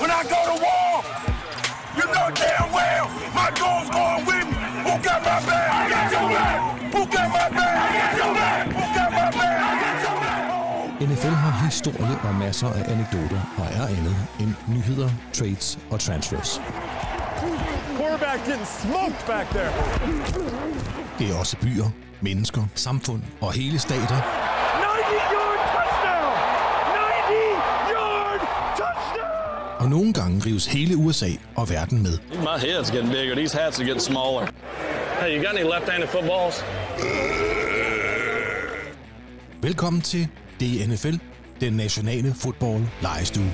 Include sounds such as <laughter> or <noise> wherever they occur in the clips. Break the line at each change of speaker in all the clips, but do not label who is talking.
when I go to war. You know damn well my goal's going with me. Who got my back? I got your back. Who got my back? I got your back. Who got my back? I got your back.
NFL har historie og masser af anekdoter og er andet end nyheder, trades og transfers.
Quarterback getting smoked back there.
Det er også byer, mennesker, samfund og hele stater,
90-yard touchdown! 90-yard touchdown!
Og nogle gange rives hele USA og verden med.
My head's getting bigger. These hats are getting smaller. Hey, you got any left-handed footballs?
Velkommen til DNFL, den nationale fodbold lejestue.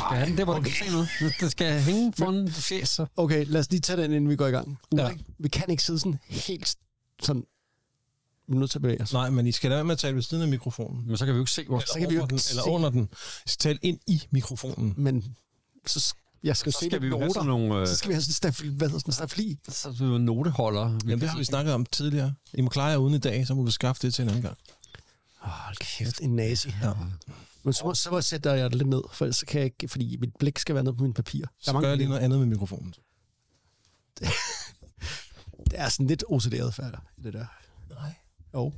Skal have den der, hvor du kan se noget. Det skal hænge foran fjes. Så.
Okay, lad os lige tage den, inden vi går i gang.
Ja.
Vi kan ikke sidde sådan helt sådan... Vi er nødt til at bevæge os.
Nej, men I skal lade være med at tale ved siden af mikrofonen.
Men så kan vi jo ikke se, hvor...
Så kan vi jo
den,
ikke
eller
se.
under den. I skal tale ind i mikrofonen.
Men så jeg skal,
Så
se
skal
det
vi jo have
noter.
sådan nogle, øh,
Så skal vi have sådan en stafli, hvad hedder sådan en stafli.
Så er det jo noteholder.
Jamen, det har vi snakket om tidligere. I må klare jer uden i dag, så må vi skaffe det til en anden gang.
Åh, hold kæft, en nazi. Ja. Men så, må- så må- sætter jeg det lidt ned, for så kan jeg ikke, fordi mit blik skal være nede på mine papir. Der er,
Så gør jeg lige noget andet med mikrofonen. <laughs>
det er sådan lidt OCD-adfærd, det der.
Nej.
Jo,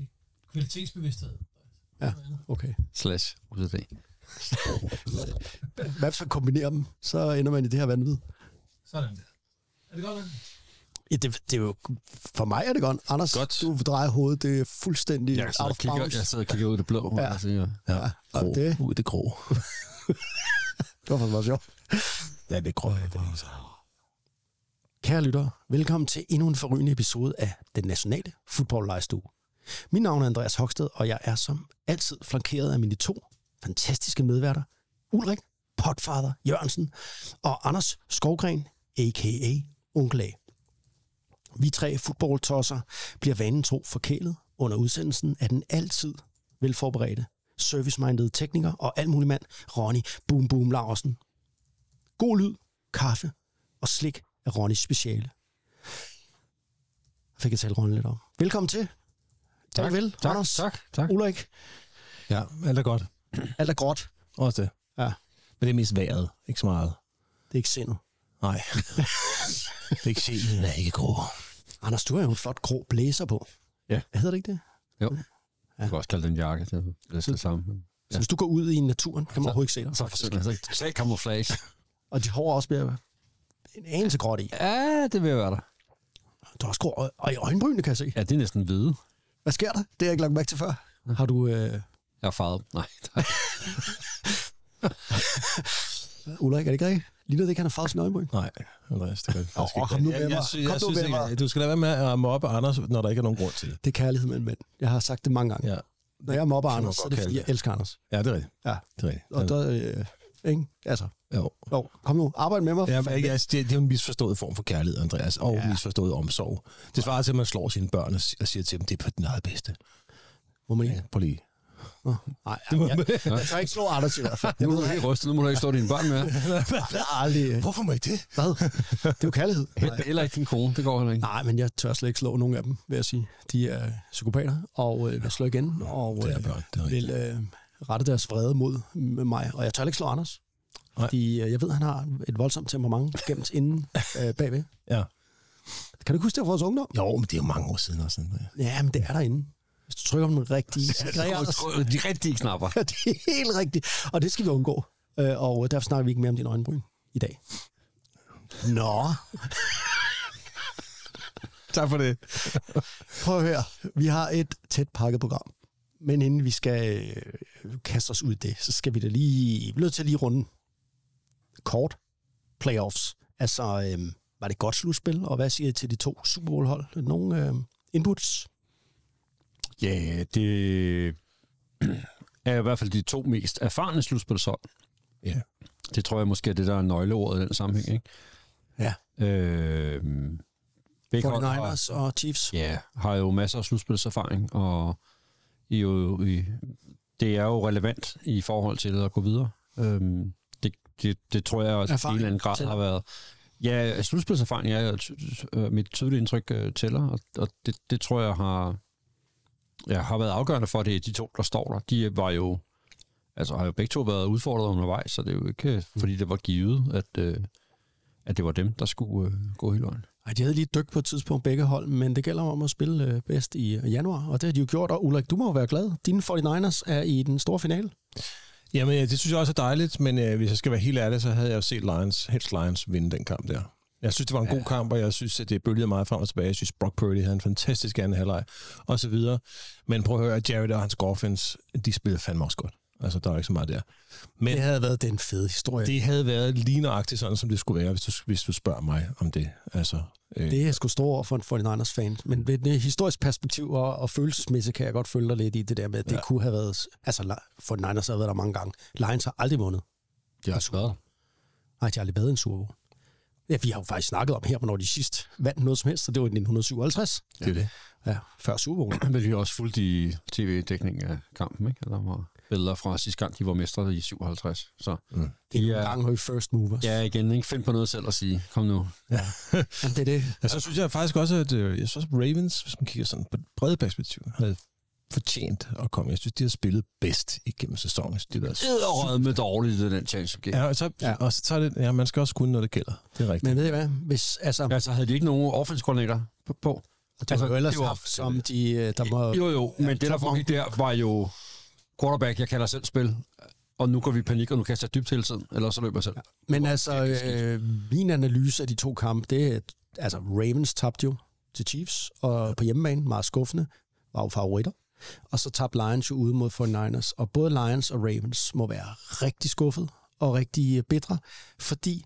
Kvalitetsbevidsthed.
ja, okay.
Slash OCD. <laughs>
Hvad hvis man kombinerer dem, så ender man i det her vanvid.
Sådan der. Er det godt, man?
Ja, det, det er jo, for mig er det godt. Anders,
Godt.
du drejer hovedet, det er fuldstændig
Jeg
out
og
of
kigger,
bounds.
jeg sidder og kigger ud i det blå.
Ja.
Ja. Altså, ja.
Ja, og det, det
Ud i det grå. <laughs>
var faktisk meget sjovt.
Ja, det er grå. Det er så.
Kære lyttere, velkommen til endnu en forrygende episode af Den Nationale Fodbold Lejestue. Mit navn er Andreas Hoksted, og jeg er som altid flankeret af mine to fantastiske medværter, Ulrik Potfather Jørgensen og Anders Skovgren, a.k.a. Onkel A. Vi tre fodboldtosser bliver vanen tro forkælet under udsendelsen af den altid velforberedte, service-minded tekniker og alt mulig mand, Ronny Boom Boom Larsen. God lyd, kaffe og slik er Ronnys speciale. Fik jeg tale Ronny lidt om. Velkommen til. Tak, vel,
Tak,
Anders.
tak, tak.
Ulrik,
Ja, alt er godt.
alt er gråt.
Også det.
Ja,
Men det er mest vejret, ikke så meget.
det er ikke sindet.
Nej. <laughs> det er ikke den er ikke grå.
Anders, du har jo en flot grå blæser på.
Ja.
Hvad hedder det ikke det?
Jo. Jeg kan også kalde den jakke. Det er det, samme.
Så hvis du går ud i naturen, kan man overhovedet ikke se dig.
Så forsøger jeg så totalt camouflage. <laughs>
Og de hår også bliver en anelse gråt i.
Ja, det vil være der.
Du har også grå og i øjenbrynene, kan jeg se.
Ja, det er næsten hvide.
Hvad sker der? Det har jeg ikke lagt mærke til før. Har du... Øh,
Jeg har farvet. Nej, tak. <laughs>
Ulrik, er det ikke rigtigt? Ligner det ikke, han har farvet sin øjenbryn?
Nej, Andreas, det gør det faktisk ikke.
kom nu med
jeg,
mig.
synes-
Kom
jeg
nu
synes
med
ikke,
mig.
Du skal lade være med at mobbe Anders, når der ikke er nogen grund til det.
Det er kærlighed mellem mænd. Jeg har sagt det mange gange.
Ja,
Når jeg mobber Anders, så er det fordi, jeg elsker Anders.
ja det er rigtigt.
Ja.
Det er rigtigt.
Og der, øh, ikke? Altså,
Jo.
jo, kom nu, arbejd med mig.
Ja, men, altså, det, det er jo en misforstået form for kærlighed, Andreas, og ja. misforstået omsorg. Det svarer til, at man slår sine børn og si- og siger til dem, det er på din eget bedste.
Må man
Ja,
ikke?
prøv lige.
Nej, jeg, jeg, jeg tør ikke slå Anders i hvert fald.
Nu er du helt rystet. Nu må du ikke slå dine børn med.
jeg aldrig.
Hvorfor må I det?
Hvad? Det er jo kærlighed. Nej.
Heller ikke din kone. Det går heller ikke.
Nej, men jeg tør slet ikke slå nogen af dem, vil jeg sige. De er psykopater, og øh, vil slå igen, og
Det er
øh,
børn, det er
vil øh, rette deres vrede mod mig. Og jeg tør ikke slå Anders. Fordi øh, jeg ved, han har et voldsomt temperament gemt inden øh, bagved.
Ja.
Kan du ikke huske det fra vores ungdom?
Jo, men det er jo mange år siden også.
Ja, men det er derinde. Hvis du trykker på den rigtige... <laughs>
De rigtige knapper. <laughs>
Det er helt rigtigt. Og det skal vi undgå. Øh, Og derfor snakker vi ikke mere om din øjenbryn i dag. Nå. <laughs>
Tak for det.
Prøv at høre. Vi har et tæt pakket program. Men inden vi skal øh, kaste os ud i det, så skal vi da lige... Vi er nødt til at lige runde kort playoffs. Altså, øh, var det et godt slutspil? Og hvad siger I til de to Super Bowl-hold? Nogle øh, inputs?
Ja, det er i hvert fald de to mest erfarne slutspilshold.
Ja.
Det tror jeg måske er det, der er nøgleordet i den sammenhæng. Ikke?
Ja.
Øh, begge hold har,
49ers og Chiefs.
ja, har jo masser af slutspilserfaring, og I jo, I, det er jo relevant i forhold til at gå videre. Øhm, det, det, det tror jeg også i en eller anden grad
til-
har været Ja, slutspilserfaring er ja, øh, mit tydelige indtryk øh, tæller, og, og det, det tror jeg har, ja, har været afgørende for, at det er de to, der står der. De var jo, altså har jo begge to været udfordret undervejs, så det er jo ikke, øh, fordi det var givet, at, øh, at det var dem, der skulle øh, gå hele vejen.
Ej, de havde lige dyk på et tidspunkt begge hold, men det gælder om at spille øh, bedst i øh, januar, og det har de jo gjort. Og Ulrik, du må jo være glad. Dine 49ers er i den store finale.
Jamen, ja, det synes jeg også er dejligt, men øh, hvis jeg skal være helt ærlig, så havde jeg jo set Lions, helst Lions vinde den kamp der. Jeg synes, det var en ja. god kamp, og jeg synes, at det bølgede meget frem og tilbage. Jeg synes, Brock Purdy havde en fantastisk anden halvleg, og så videre. Men prøv at høre, Jared og hans Goffins, de spillede fandme også godt. Altså, der er ikke så meget der. Men
Det havde været den fede historie. Det,
havde været lige nøjagtigt sådan, som det skulle være, hvis du, hvis du spørger mig om det. Altså, øh,
det er sgu stå over for en 49ers-fan. Men ved det historisk perspektiv og, og følelsesmæssigt kan jeg godt følge dig lidt i det der med, at det
Ja.
kunne have været... Altså, La- 49ers har været der mange gange. Lions har aldrig vundet.
Det har også været.
Nej, de har aldrig været en Super Bowl. Ja, vi har jo faktisk snakket om her, hvornår de sidst vandt noget som helst, så det var i 1957.
det er det.
Ja, før Super Bowl. <clears throat>
Men vi har også fulgt i tv-dækningen af kampen, ikke? Der var billeder fra sidste gang, de var mestre i 57. Så
Mm.
Det er
Ja.
ja. gang, vi first movers.
ja, igen, ikke find på noget selv at sige. Kom nu.
Jamen, det er det.
Ja, så synes jeg faktisk også, at øh, jeg synes også, Ravens, hvis man kigger sådan på et bredt perspektiv, havde fortjent at komme. Jeg synes, de har spillet bedst igennem sæsonen. Jeg synes, De.
Æderrød med dårligt i den championship game.
Ja, og så,
Ja.
ja. og så tager det, ja, man skal også kunne, når det gælder. Det er rigtigt.
Men ved I hvad? Hvis, altså, ja,
Altså, havde de ikke nogen offense coordinator på? på?
det var
altså,
jo ellers
det var-
haft, som de, øh, der må...
Jo, jo, men det, der foregik der, var jo quarterback, jeg kalder selv spil, og nu går vi i panik, og nu kaster jeg dybt hele tiden, eller så løber jeg selv.
Men altså, øh, min analyse af de to kampe, det er, at altså, Ravens tabte jo til Chiefs, og på hjemmebane, meget skuffende, var jo favoritter. Og så tabte Lions jo ude mod 49ers. Og både Lions og Ravens må være rigtig skuffet og rigtig øh, bitre, fordi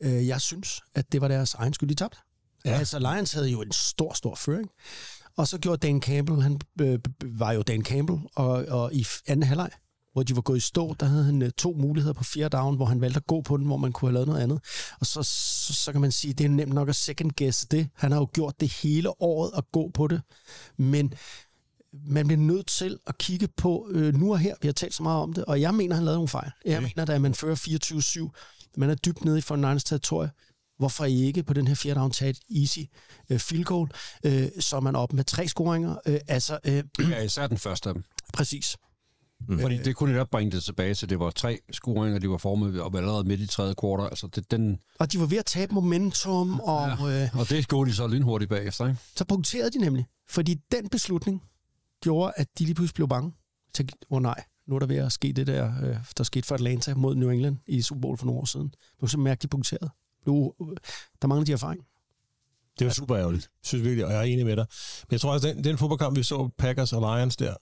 øh, jeg synes, at det var deres egen skyld, de tabte. Ja. Altså, Lions havde jo en stor, stor føring. Og så gjorde Dan Campbell, han øh, var jo Dan Campbell, og, og i anden halvleg, hvor de var gået i stå, der havde han øh, to muligheder på fjerde down, hvor han valgte at gå på den, hvor man kunne have lavet noget andet. Og så, så, så kan man sige, det er nemt nok at second guess det. Han har jo gjort det hele året at gå på det. Men man bliver nødt til at kigge på øh, nu og her. Vi har talt så meget om det, og jeg mener, han lavede nogle fejl. Jeg mener, da man fører 24-7, man er dybt nede i for Niners territorie, hvorfor I ikke på den her fjerde down tage et easy øh, field goal, øh, så er man op med tre scoringer. Øh, altså, øh, <clears throat>
Ja, især den første af dem.
præcis.
Mm. Fordi det kunne netop bringe det tilbage til, det var tre scoringer, de var formet op allerede midt i tredje kvartal. Altså det, den,
Og de var ved at tabe momentum, og øh,
og det gjorde de så lynhurtigt bagefter, ikke?
så punkterede de nemlig. Fordi den beslutning gjorde, at de lige pludselig blev bange. Jeg tænkte, åh oh, nej, nu er der ved at ske det der, øh, der skete for Atlanta mod New England i Super Bowl for nogle år siden. Du kan simpelthen mærke, de punkterede. Du, der mangler de erfaring.
Det var super ærgerligt. Jeg synes virkelig, og jeg er enig med dig. Men jeg tror også, den, den fodboldkamp, vi så Packers og Lions der,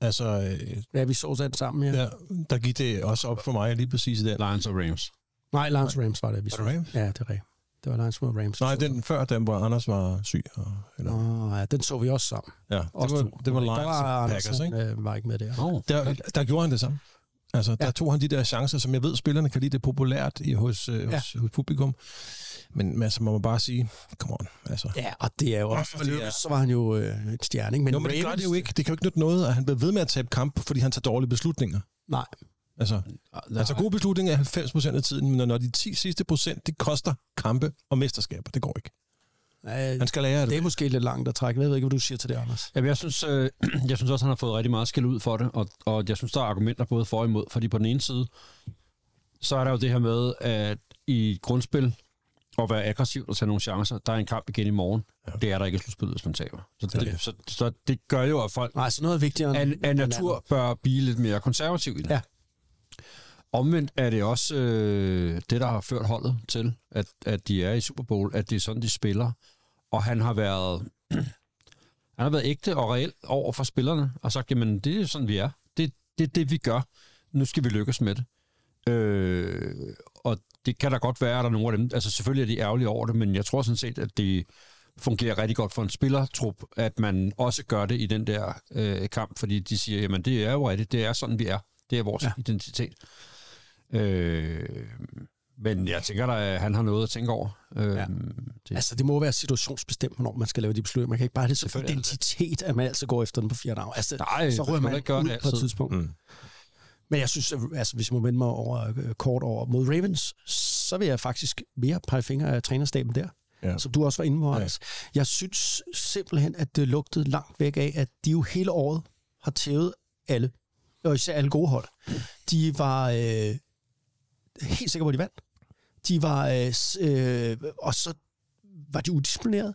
altså, øh,
Ja, vi så sat sammen, ja. ja.
der, der gik det også op for mig lige præcis i den.
Lions og Rams.
Nej, Lions Rams var det, vi
Var
så.
det Rams?
Ja, det er rigtigt. Det var Lions mod Rams.
Nej, den før den, hvor Anders var syg. Og, eller,
Åh, ja, den så vi også sammen.
ja, det var,
to.
det var
Der
Lions
var Anders,
Packers, ikke?
øh, var ikke med der.
Oh.
Der, der gjorde han det samme. Altså, der
Ja.
tog han de der chancer, som jeg ved, spillerne kan lide det populært i, hos, øh,
Ja.
hos, hos publikum. Men men altså, må man bare sige, come on. Altså.
Ja, og det er jo også,
fordi, ja.
så var han jo øh, et stjerne, ikke? Men,
Men, Nå, men det gør det jo ikke. Det kan jo ikke nytte noget, at han bliver ved med at tabe kamp, fordi han tager dårlige beslutninger.
Nej,
Altså, altså gode beslutninger er 90% af tiden, men når de 10 sidste procent, det koster kampe og mesterskaber. Det går ikke.
øh,
Han skal lære af
det
det.
er måske lidt langt at trække. Jeg ved ikke, hvad du siger til det, Anders.
Jamen, jeg synes, øh, <clears throat> jeg synes også, han har fået rigtig meget skæld ud for det, og, og jeg synes, der er argumenter både for og imod, fordi på den ene side, så er der jo det her med, at i grundspil, at være aggressiv og tage nogle chancer, der er en kamp igen i morgen. Ja. Det er der ikke i slutspillet, hvis man taber. Så det,
det.
Så, så det gør jo, at folk
Nej, så noget er vigtigere
af,
end
af
end
natur bør blive lidt mere konservativ i det.
Ja.
Omvendt er det også øh, det, der har ført holdet til, at, at de er i Super Bowl, at det er sådan, de spiller. Og han har været, <clears throat> han har været ægte og reelt over for spillerne, og sagt, jamen, det er sådan, vi er. Det er det, det, vi gør. Nu skal vi lykkes med det. Øh, og det kan da godt være, at der er nogle af dem, altså selvfølgelig er de ærgerlige over det, men jeg tror sådan set, at det fungerer rigtig godt for en spillertrup, at man også gør det i den der øh, kamp, fordi de siger, jamen det er jo rigtigt, det er sådan, vi er. Det er vores. Ja. identitet. Øh, men jeg tænker at han har noget at tænke over. Øh,
Ja.
det,
Altså, det må være situationsbestemt, hvornår man skal lave de beslutninger. Man kan ikke bare have det som identitet, at man altid går efter den på fjerde dag. Altså,
Nej,
så
man
rører man
da ikke gøre
ud
det
på et tidspunkt.
Mm.
Men jeg synes, altså, hvis jeg må vende mig over øh, kort over mod Ravens, så vil jeg faktisk mere pege fingre af trænerstaben der.
Ja.
Som du også var inde på,
Ja.
Anders. Jeg synes simpelthen, at det lugtede langt væk af, at de jo hele året har tævet alle. Og især alle gode hold. De var øh, helt sikre på, at de vandt. De var, øh, øh, og så var de udisciplineret.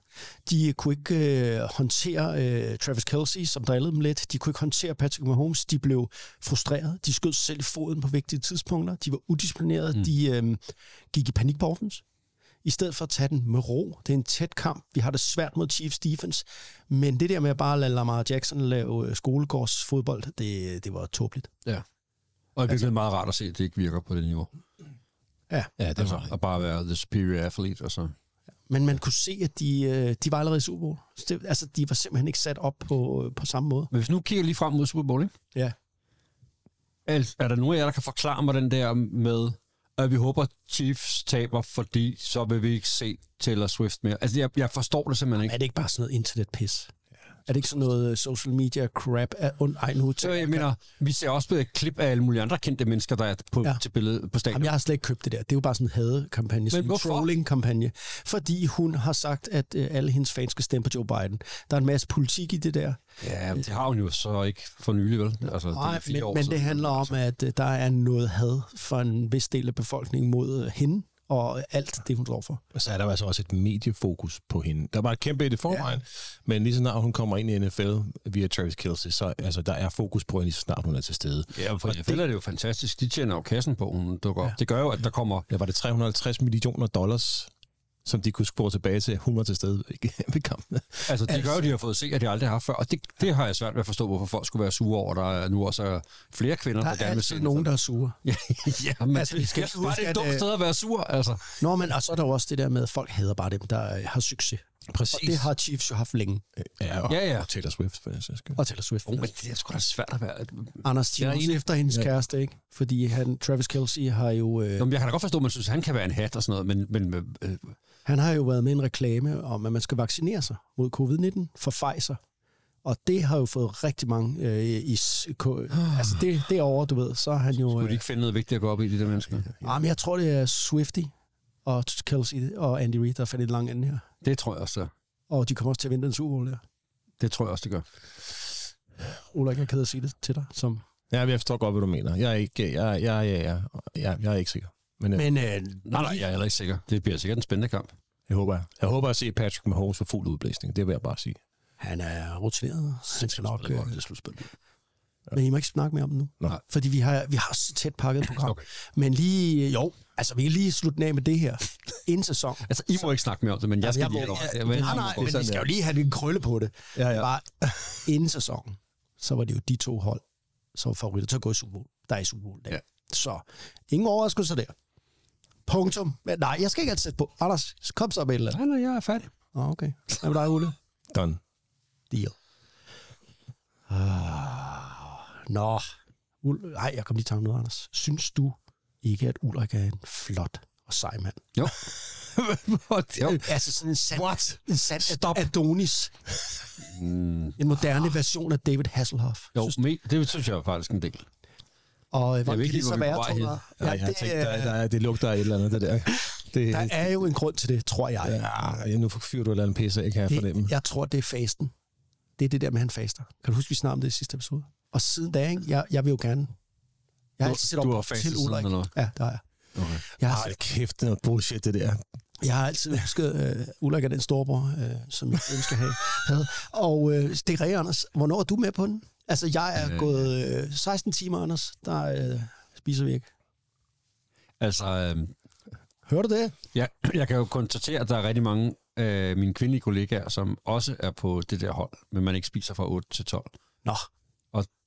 De kunne ikke øh, håndtere øh, Travis Kelsey, som drillede dem lidt. De kunne ikke håndtere Patrick Mahomes. De blev frustreret. De skød sig selv i foden på vigtige tidspunkter. De var udisciplinerede. Mm. De øh, gik i panik på offense. I stedet for at tage den med ro. Det er en tæt kamp. Vi har det svært mod Chiefs defense. Men det der med at bare lade Lamar Jackson lave øh, skolegårdsfodbold, det, det var tåbeligt.
Ja. Og i virkeligheden meget rart at se, at det ikke virker på det niveau.
Ja.
Ja, det
Altså,
var
at bare være the superior athlete, og så...
Men man kunne se, at de, øh, de var allerede i Super Bowl. Det, altså, de var simpelthen ikke sat op på, på samme måde.
Men hvis nu kigger lige frem mod Super Bowl, ikke?
Ja.
Er, er der nogen af jer, der kan forklare mig den der med, at vi håber, Chiefs taber, fordi så vil vi ikke se Taylor Swift mere? Altså, jeg, jeg forstår det simpelthen ikke.
Er det ikke bare sådan noget internet-pis? Er det ikke sådan noget øh, social media crap? Er, und, ej, nu
Så jeg mener, vi ser også et klip af alle mulige andre kendte mennesker, der er på,
Ja.
til billedet på stadion.
Jamen, jeg har slet ikke købt det der. Det er jo bare sådan en hadekampagne, sådan en trolling-kampagne. Fordi hun har sagt, at øh, alle hendes fans skal stemme på Joe Biden. Der er en masse politik i det der.
Ja, det har hun jo så ikke for nylig, vel? Altså, det er
Nej,
fire
men,
år
men
siden.
det handler om, at øh, der er noget had for en vis del af befolkningen mod øh, hende og alt det, hun står for.
Og så er der altså også et mediefokus på hende. Der var et kæmpe et i forvejen, ja. men lige så snart hun kommer ind i NFL via Travis Kelce, så altså, der er fokus på hende lige så snart hun er til stede.
Ja, for NFL er det jo fantastisk. De tjener jo kassen på, hun dukker op. Det gør jo, at der kommer...
Der var det 350 millioner dollars, som de kunne spore tilbage til, 100 til stede <laughs> ved- ved kampen.
Altså, det gør jo, de har fået se, at de aldrig har haft før. Og det, det har jeg svært ved at forstå, hvorfor folk skulle være sure over. Der er nu også er flere kvinder,
Der
der,
er
gerne vil se
nogen, der er sure. <laughs>
Ja, men
Altså, vi skal
jeg
ikke
synes bare,
huske,
det er et
at,
dumt sted at være sur, altså.
Nå, men og så er der jo også det der med, at folk hader bare dem, der øh, har succes.
Præcis.
Og det har Chiefs jo haft længe.
Ja, og,
Ja, ja.
og Taylor Swift, for sags skyld.
Og Taylor Swift.
Oh, men det er sgu da svært at være...
Anders, de er
Jeg er
også
enig.
efter hendes
Ja.
kæreste, ikke? Fordi han, Travis Kelsey har jo... Øh,
Nå, men jeg kan da godt forstå, at man synes, at han kan være en hat og sådan noget, men, men øh,
Han har jo været med i en reklame om, at man skal vaccinere sig mod covid-19 for Pfizer. Og det har jo fået rigtig mange øh, i... ko- Altså det, derovre, du ved, så er han jo...
skulle de
Øh,
ikke finde noget vigtigt at gå op i, de der mennesker?
ah, men jeg tror, det er Swifty og Kelsey og Andy Reid, der er fandt et langt ende her.
Det tror jeg også.
Og de kommer også til at vinde den Super Bowl der.
Det tror jeg også, det gør.
Ulrik, jeg er ked at sige det til dig. Som...
Ja, jeg forstår godt, hvad du mener. Jeg er ikke, jeg, jeg, jeg, jeg, jeg, jeg er ikke sikker. Men, men
Men øh,
Nej, nej, jeg er heller ikke sikker. Det bliver sikkert en spændende kamp.
jeg, håber, jeg håber at se Patrick Mahomes for fuld udblæsning. Det vil jeg bare sige.
han er rutineret. Han skal nok...
Det er
Øh,
det er
men I må ikke snakke mere om det nu.
Nej.
Fordi vi har, vi har så tæt pakket et <laughs> program.
Okay.
Men lige... Jo, altså vi kan lige slutte den af med det her. Inden sæson. <laughs>
Altså, I må ikke snakke mere om det, men jeg skal
jeg
lige have vil-
nej, nej, men vi skal jo lige have en krølle på det.
Ja, ja.
Bare inden sæsonen, så var det jo de to hold, som favoritter til at gå i Super Bowl. Der er i Super Bowl. Ja.
Ja.
Så ingen overraskelse der. Punktum. Men nej, jeg skal ikke altid sætte på. Anders, kom så med et eller andet.
Nej, nej, jeg er færdig.
Ah, okay. Hvad med dig, Ulle?
Done.
Deal. Ah, nå. Ul- Nej, jeg kom lige til noget, Anders. Synes du ikke, at Ulrik er en flot og sej mand?
Jo. <laughs> jo.
Altså sådan en sand,
What?
en sand
Stop.
Adonis.
Mm,
En moderne version af David Hasselhoff.
jo, men det synes jeg er faktisk en del.
Og hvor
ved
kan det
lige,
så
hvor
være, tror jeg?
Ja,
Ja,
jeg
det,
tænkte, der, der, det lugter af et eller andet, det der. Det,
der er jo en grund til det, tror jeg.
Ja, nu fyrer du et eller andet pisse, ikke kan jeg fornemme.
Det, jeg tror, det er fasten. Det er det der med, at han faster. Kan du huske, vi snakkede om det i sidste episode? Og siden da, ikke? Jeg, jeg vil jo gerne... Jeg har altid set op til Ulrik.
eller?
Ja, har jeg.
Okay.
Jeg har,
Ej, kæft, det er noget bullshit, det der.
jeg har altid husket, uh, Ulrik er den storebror, uh, som jeg ønsker have. havde. Og uh, det er rigtigt, Anders. Hvornår er du med på den? Altså, jeg er
Øh.
gået uh, 16 timer, Anders. Der uh, spiser vi ikke.
Altså, øhm,
Hører du det?
ja, <clears throat> jeg kan jo konstatere, at der er rigtig mange af mine kvindelige kollegaer, som også er på det der hold, men man ikke spiser fra 8 til 12.
Nå,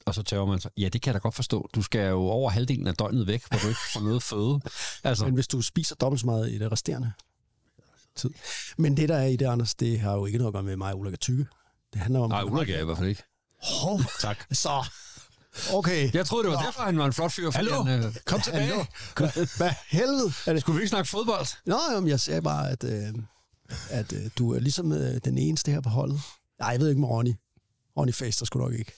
Og, så tæver man sig, ja, det kan jeg da godt forstå. Du skal jo over halvdelen af døgnet væk, hvor du ikke får noget føde. <laughs> Altså,
Men hvis du spiser dobbelt så meget i det resterende tid. Men det, der er i det, Anders, det har jo ikke noget at gøre med mig og Ulrik tykke. Det handler om...
nej, Ulrik er i hvert fald ikke.
Hov, <laughs> tak. Så, okay.
Jeg troede, det var derfor, han var en flot fyr.
Hallo?
Han, øh,
Kom tilbage. Hvad helvede er det?
skulle vi ikke snakke fodbold?
Nå, jamen, jeg siger bare, at, øh, at øh, du er ligesom øh, den eneste her på holdet. Nej, jeg ved ikke med Ronny. Ronny Faster skulle nok ikke.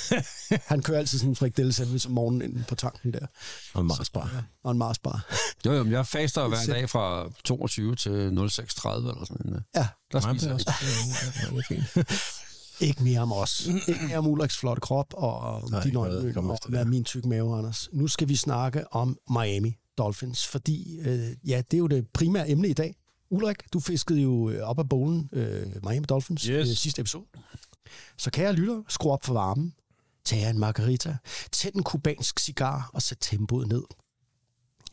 <laughs> han kører altid sådan en frikadelle sandwich om morgenen inde på tanken der.
Og en Mars bar.
Og en Mars bar.
Jo, jo, men jeg faster hver dag fra 22 til 06.30 eller sådan noget.
Ja,
Der spiser
det
jeg
også ja, er <laughs>
ikke mere om os. ikke mere om Ulriks flotte krop og
Nej,
din
ikke noget at
øjne og hvad er min tykke mave, Anders. Nu skal vi snakke om Miami Dolphins, fordi øh, ja, det er jo det primære emne i dag. Ulrik, du fiskede jo op af bowlen øh, Miami Dolphins
Yes.
øh, sidste episode. Så kære lytter, skru op for varmen, tag en margarita, tænd en kubansk cigar og sæt tempoet ned.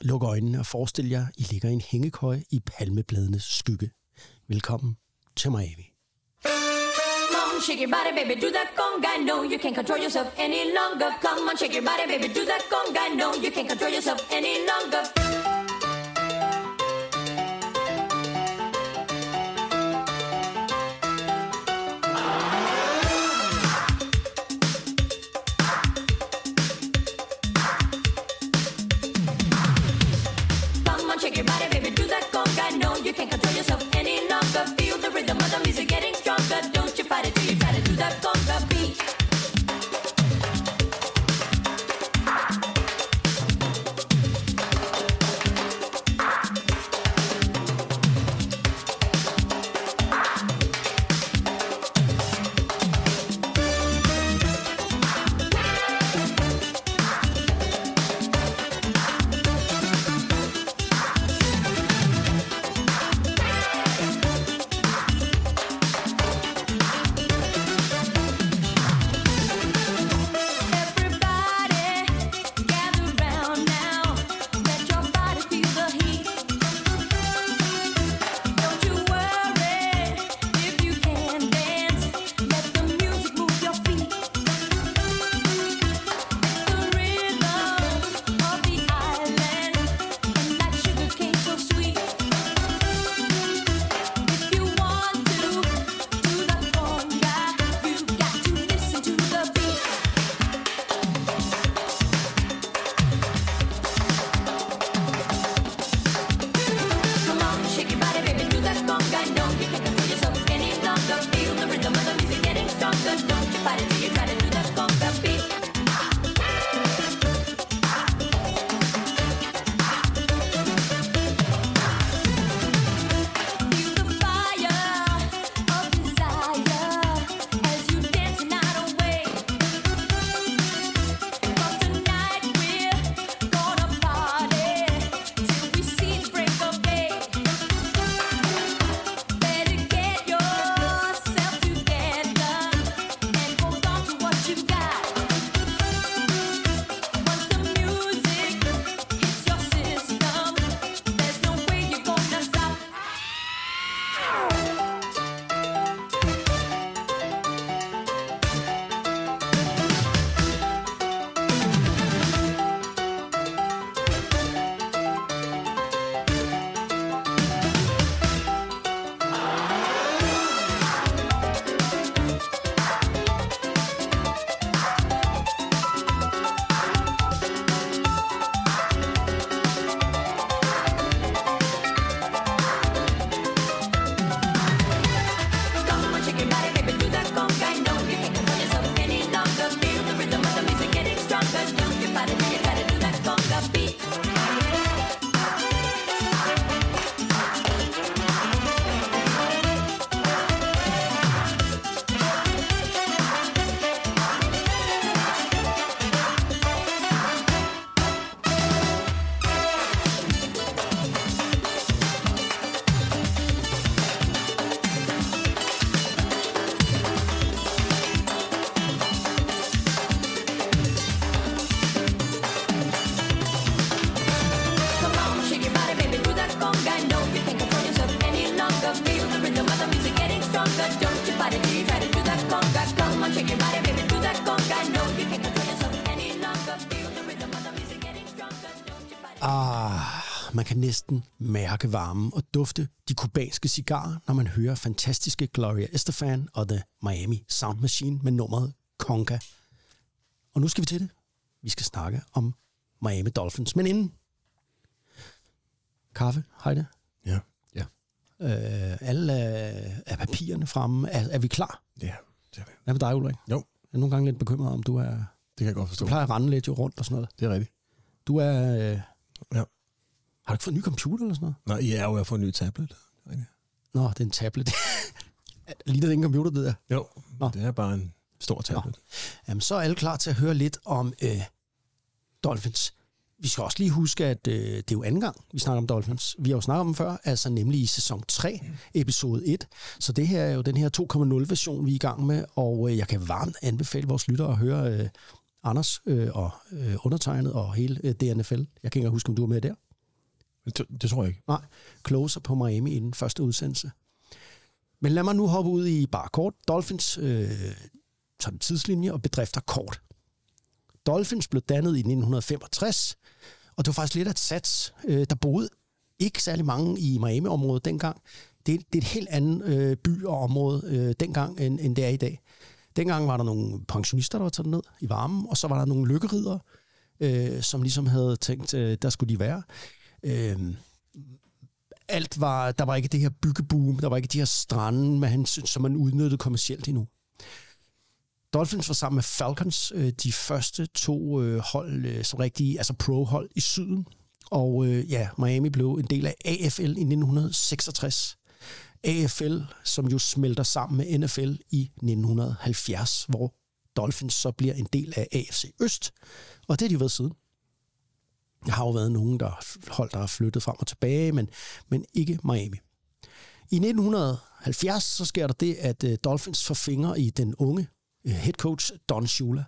Luk øjnene og forestil jer, I ligger i en hængekøje i palmebladenes skygge. Velkommen til Miami.
On, shake your body, baby, do that conga. No, you can't control yourself any longer. Come on, shake your body, baby, do that conga. No, you can't control yourself any longer.
Næsten mærke varmen og dufte de kubanske cigarer, når man hører fantastiske Gloria Estefan og The Miami Sound Machine med nummeret Conga. Og nu skal vi til det. Vi skal snakke om Miami Dolphins. Men inden... Kaffe, Heide.
Ja.
Ja.
Øh, alle er, er papirerne fremme. Er, er vi klar?
Ja. Det er det.
Hvad med dig, Ulrik?
Jo.
Jeg er nogle gange lidt bekymret om, du er...
Det kan jeg godt forstå.
Du plejer at rende lidt jo rundt og sådan noget.
Det er rigtigt.
Du er... Øh,
Ja.
Har du ikke fået en ny computer eller sådan noget?
Nej, I er jo ved at få en ny tablet. Det.
Nå, det er en tablet. <laughs> Lige den computer, det der.
Jo,
Nå.
det er bare en stor tablet.
Jamen, så er alle klar til at høre lidt om øh, Dolphins. Vi skal også lige huske, at øh, det er jo anden gang, vi snakker om Dolphins. Vi har jo snakket om dem før, altså nemlig i sæson 3, episode 1. Så det her er jo den her 2.0-version, vi er i gang med, og øh, jeg kan varmt anbefale vores lyttere at høre øh, Anders øh, og øh, undertegnet og hele øh, DNFL. Jeg kan ikke huske, om du er med der.
Det, det tror jeg ikke.
Nej, closer på Miami i den første udsendelse. Men lad mig nu hoppe ud i bare kort. Dolphins øh, sådan tidslinje og bedrifter kort. Dolphins blev dannet i 1965, og det var faktisk lidt af et sats. Øh, der boede ikke særlig mange i Miami-området dengang. Det, det er et helt andet øh, by og område øh, dengang, end, end det er i dag. Dengang var der nogle pensionister, der var taget ned i varmen, og så var der nogle lykkeridere, øh, som ligesom havde tænkt, øh, der skulle de være. Øh, alt var, der var ikke det her byggeboom, der var ikke de her strande, man, han, som man udnyttede kommercielt endnu. Dolphins var sammen med Falcons øh, de første to øh, hold, øh, som rigtige, altså pro-hold i syden. Og øh, ja, Miami blev en del af AFL i 1966. AFL, som jo smelter sammen med NFL i 1970, hvor Dolphins så bliver en del af AFC Øst. Og det har de været siden. Jeg har jo været nogen, der hold, der har flyttet frem og tilbage, men, men ikke Miami. I 1970 så sker der det, at øh, Dolphins får fingre i den unge øh, head coach Don Shula.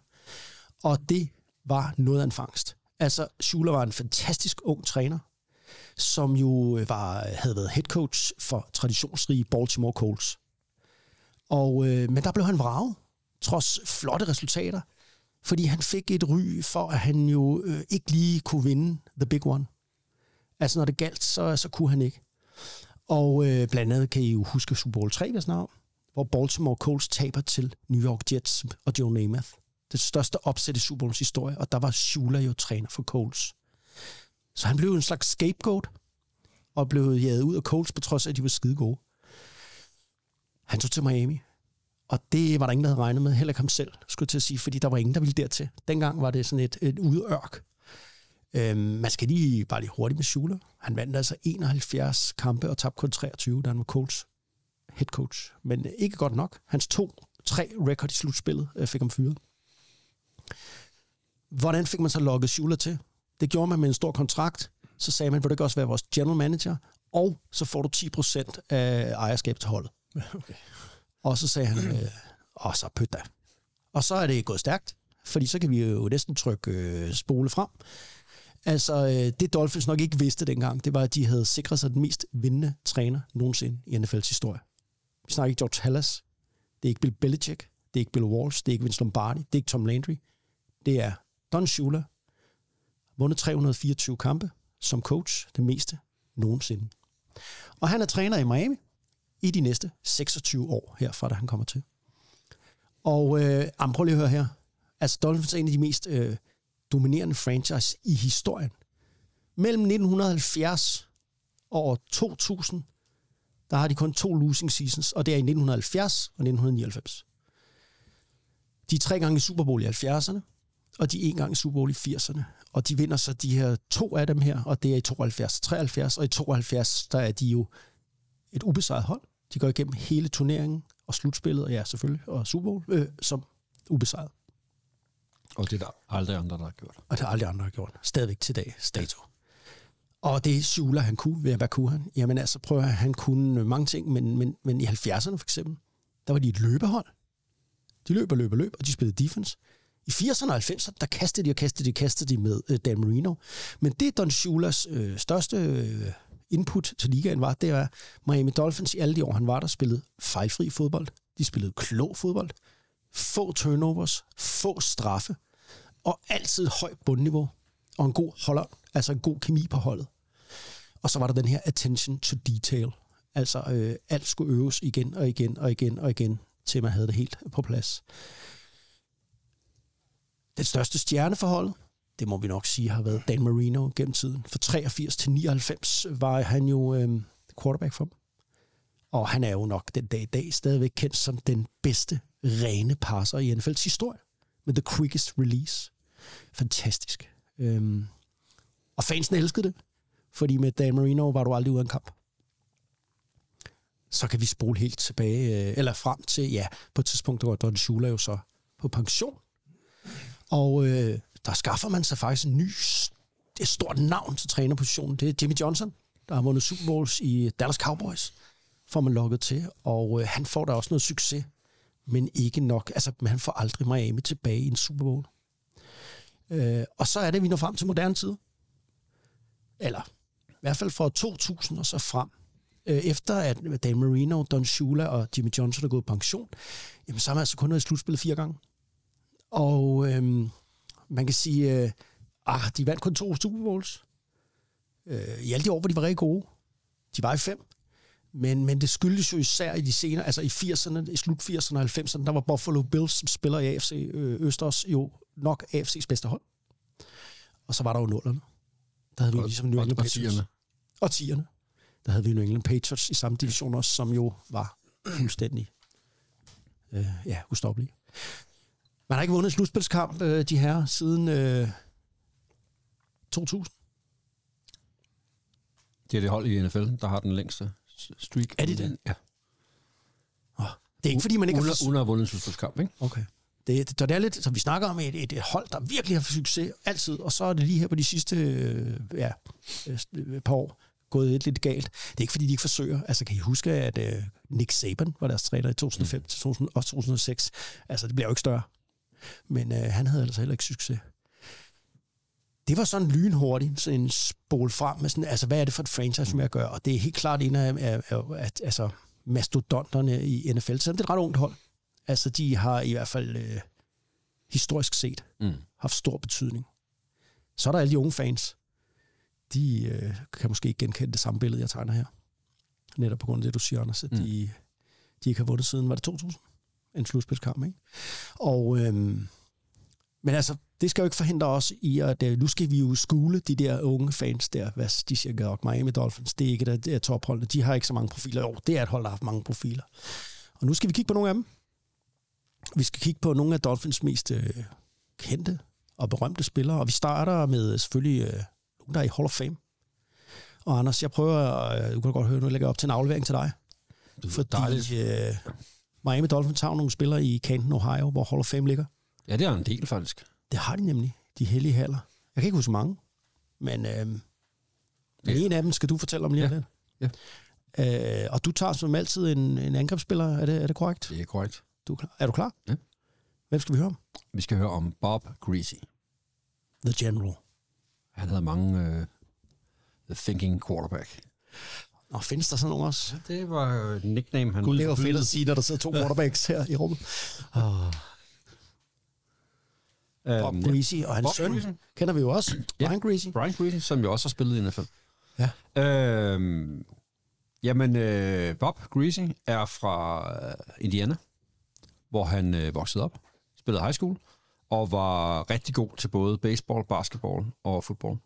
Og det var noget af en fangst. Altså, Shula var en fantastisk ung træner, som jo øh, var, havde været head coach for traditionsrige Baltimore Colts. Og, øh, men der blev han vraget, trods flotte resultater, fordi han fik et ry for, at han jo øh, ikke lige kunne vinde the big one. Altså, når det galt, så, så kunne han ikke. Og øh, blandt andet kan I jo huske Super Bowl 3, hvis navn, hvor Baltimore Colts taber til New York Jets og Joe Namath. Det største opsæt i Super Bowls historie, og der var Shula jo træner for Colts. Så han blev en slags scapegoat, og blev jaget ud af Colts, på trods af, at de var skide gode. Han tog til Miami, og det var der ingen, der havde regnet med, heller ikke ham selv, skulle til at sige, fordi der var ingen, der ville dertil. Dengang var det sådan et, et udørk. Øhm, man skal lige bare lige hurtigt med Schuler. Han vandt altså 71 kampe og tabte kun 23, da han var coach, head coach. Men ikke godt nok. Hans to, tre record i slutspillet øh, fik ham fyret. Hvordan fik man så lukket Schuler til? Det gjorde man med en stor kontrakt. Så sagde man, vil du ikke også være vores general manager? Og så får du 10% af ejerskab til holdet. <laughs>
Okay.
Og så sagde han, øh, og så pyt da. Og så er det gået stærkt, fordi så kan vi jo næsten trykke øh, spole frem. Altså, øh, det Dolphins nok ikke vidste dengang, det var, at de havde sikret sig den mest vindende træner nogensinde i NFL's historie. Vi snakker ikke George Hallas, det er ikke Bill Belichick, det er ikke Bill Walsh, det er ikke Vince Lombardi, det er ikke Tom Landry. Det er Don Shula, vundet 324 kampe som coach, det meste nogensinde. Og han er træner i Miami i de næste 26 år herfra, da han kommer til. Og øh, jamen, prøv lige at høre her. Altså, Dolphins er en af de mest øh, dominerende franchise i historien. Mellem 1970 og 2000, der har de kun to losing seasons, og det er i 1970 og 1999. De er tre gange i Super Bowl i 70'erne, og de er en gang i Super Bowl i 80'erne. Og de vinder så de her to af dem her, og det er i 72 73, og i 72, der er de jo et ubesejret hold. De går igennem hele turneringen og slutspillet, og ja, selvfølgelig, og Super Bowl øh, som ubesejret.
Og det er der aldrig andre, der har gjort.
Og det har aldrig andre har gjort. Stadigvæk til dag, dato. Og det Shula, han kunne, hvad kunne han? Jamen altså, prøv at han kunne mange ting, men, men, men i 70'erne for eksempel, der var de et løbehold. De løb og løb og og de spillede defense. I 80'erne og 90'erne, der kastede de og kastede de kastede de med øh, Dan Marino. Men det Don Schulas øh, største øh, input til ligaen var, det var Miami Dolphins i alle de år, han var der, spillede fejlfri fodbold. De spillede klog fodbold. Få turnovers, få straffe, og altid højt bundniveau, og en god holder, altså en god kemi på holdet. Og så var der den her attention to detail. Altså øh, alt skulle øves igen og igen og igen og igen, til man havde det helt på plads. Den største stjerne for holdet, det må vi nok sige, har været Dan Marino gennem tiden. Fra 83 til 99 var han jo øh, quarterback for dem. Og han er jo nok den dag i dag stadigvæk kendt som den bedste rene passer i NFL's historie. Med the quickest release. Fantastisk. Øhm, og fansene elskede det, fordi med Dan Marino var du aldrig ude af en kamp. Så kan vi spole helt tilbage, øh, eller frem til, ja, på et tidspunkt, der var Don Shula jo så på pension. Og øh, der skaffer man sig faktisk en ny, et stort navn til trænerpositionen. Det er Jimmy Johnson, der har vundet Super Bowls i Dallas Cowboys, får man lukket til. Og øh, han får da også noget succes, men ikke nok. Altså, men han får aldrig Miami tilbage i en Super Bowl. Øh, og så er det, at vi når frem til moderne tid. Eller i hvert fald fra 2000 og så frem. Øh, efter at Dan Marino, Don Shula og Jimmy Johnson er gået på pension, jamen, så har man altså kun været i slutspillet fire gange. Og øhm, man kan sige, øh, ah, de vandt kun to Super Bowls. Øh, I alle de år, hvor de var rigtig gode. De var i fem. Men, men det skyldes jo især i de senere, altså i 80'erne, i slut 80'erne og 90'erne, der var Buffalo Bills, som spiller i AFC øh, Østers, jo nok AFC's bedste hold. Og så var der jo nullerne. Der havde vi jo ligesom New
og-
England
og
Patriots.
tierne.
Og tierne. Der havde vi New England Patriots i samme division også, som jo var fuldstændig øh, ja, ustoppelige. Man har ikke vundet en slutspilskamp, øh, de her, siden øh, 2000.
Det er det hold i NFL, der har den længste streak.
Er det det?
Ja.
Oh, det er ikke, fordi man ikke
Uden,
har...
have vundet en slutspilskamp, ikke?
Okay. Det, det, så det er lidt, så vi snakker om et, et, hold, der virkelig har succes altid, og så er det lige her på de sidste øh, ja, øh, par år gået et lidt galt. Det er ikke, fordi de ikke forsøger. Altså, kan I huske, at øh, Nick Saban var deres træner i 2005 mm. til 2000, og 2006? Altså, det bliver jo ikke større. Men øh, han havde altså heller ikke succes. Det var sådan lynhurtigt, sådan en spol frem med sådan, altså, hvad er det for et franchise, med at gøre? Og det er helt klart en af, af, af at, altså, mastodonterne i NFL, selvom det er et ret ungt hold. Altså, de har i hvert fald øh, historisk set
Mm.
haft stor betydning. Så er der alle de unge fans. De øh, kan måske ikke genkende det samme billede, jeg tegner her. Netop på grund af det, du siger, Anders, at mm. de, de ikke har vundet siden, var det 2000? En slutspilskamp, ikke? Og, øhm, men altså, det skal jo ikke forhindre os i, at øh, nu skal vi jo skule de der unge fans der, hvad de siger godt, Miami Dolphins, det er ikke det er topholdene, de har ikke så mange profiler. Jo, det er et hold, der har haft mange profiler. Og nu skal vi kigge på nogle af dem. Vi skal kigge på nogle af Dolphins mest øh, kendte og berømte spillere, og vi starter med selvfølgelig øh, nogen, der er i Hall of Fame. Og Anders, jeg prøver, øh, du kan godt høre, nu lægger jeg op til en aflevering til dig. Fordi øh, Miami Dolphins har nogle spillere i Canton, Ohio, hvor Hall of Fame ligger.
Ja, det er en del, faktisk.
Det har de nemlig, de hellige haller. Jeg kan ikke huske mange, men, øh, men
Ja.
en af dem skal du fortælle om lige
Ja.
lidt. Øh, og du tager som altid en, en angrebsspiller, er det, er det korrekt?
Det er korrekt.
Du er, er du klar?
Ja.
Hvem skal vi høre om?
Vi skal høre om Bob Greasy.
The General.
Han havde mange uh, The Thinking Quarterback.
Og findes der sådan nogen også?
Det var jo et nickname, han...
Gud, det var fedt at sige, når der sidder to quarterbacks her i rummet. Oh, Bob
Øhm,
Greasy og hans
Bob
søn
Greasy.
kender vi jo også.
Ja.
Brian Greasy.
Brian Greasy, som jo også har spillet i NFL.
Ja.
Øhm, jamen, øh, Bob Greasy er fra øh, Indiana, hvor han øh, voksede op, spillede high school, og var rigtig god til både baseball, basketball og fodbold.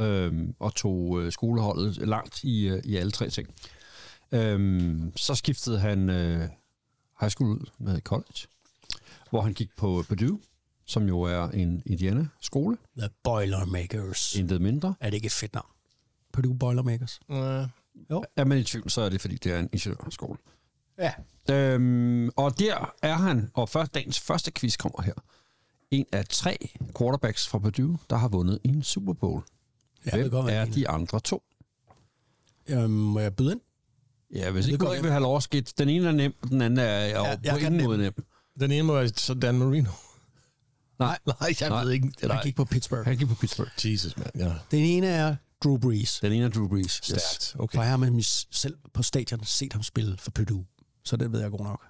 Øhm, og tog øh, skoleholdet langt i, øh, i alle tre ting. Øhm, så skiftede han øh, high school ud med college, hvor han gik på Purdue, som jo er en Indiana-skole,
The Boilermakers.
intet mindre.
Er det ikke et fedt navn? Purdue Boilermakers.
Øh,
Er man i tvivl, så er det, fordi det er en ingeniørskole.
Ja.
Øhm, og der er han, og først, dagens første quiz kommer her, en af tre quarterbacks fra Purdue, der har vundet en Super Bowl.
Ved
Hvem
godt,
er de andre to?
Øhm, må jeg byde ind?
Ja, hvis
Det
ikke ikke vil have lov at skidte, den ene er nem, den anden er ja, på ingen måde nem.
den ene må være så Dan Marino.
Nej, <laughs>
Nej, jeg
Nej.
ved ikke. Det er
Han gik på Pittsburgh.
han gik på Pittsburgh.
Jesus, mand. Ja.
Den ene er Drew Brees.
Den ene er Drew Brees.
Stærkt.
Okay.
Okay.
For jeg har med selv på stadion set ham spille for Purdue. Så det ved jeg godt nok.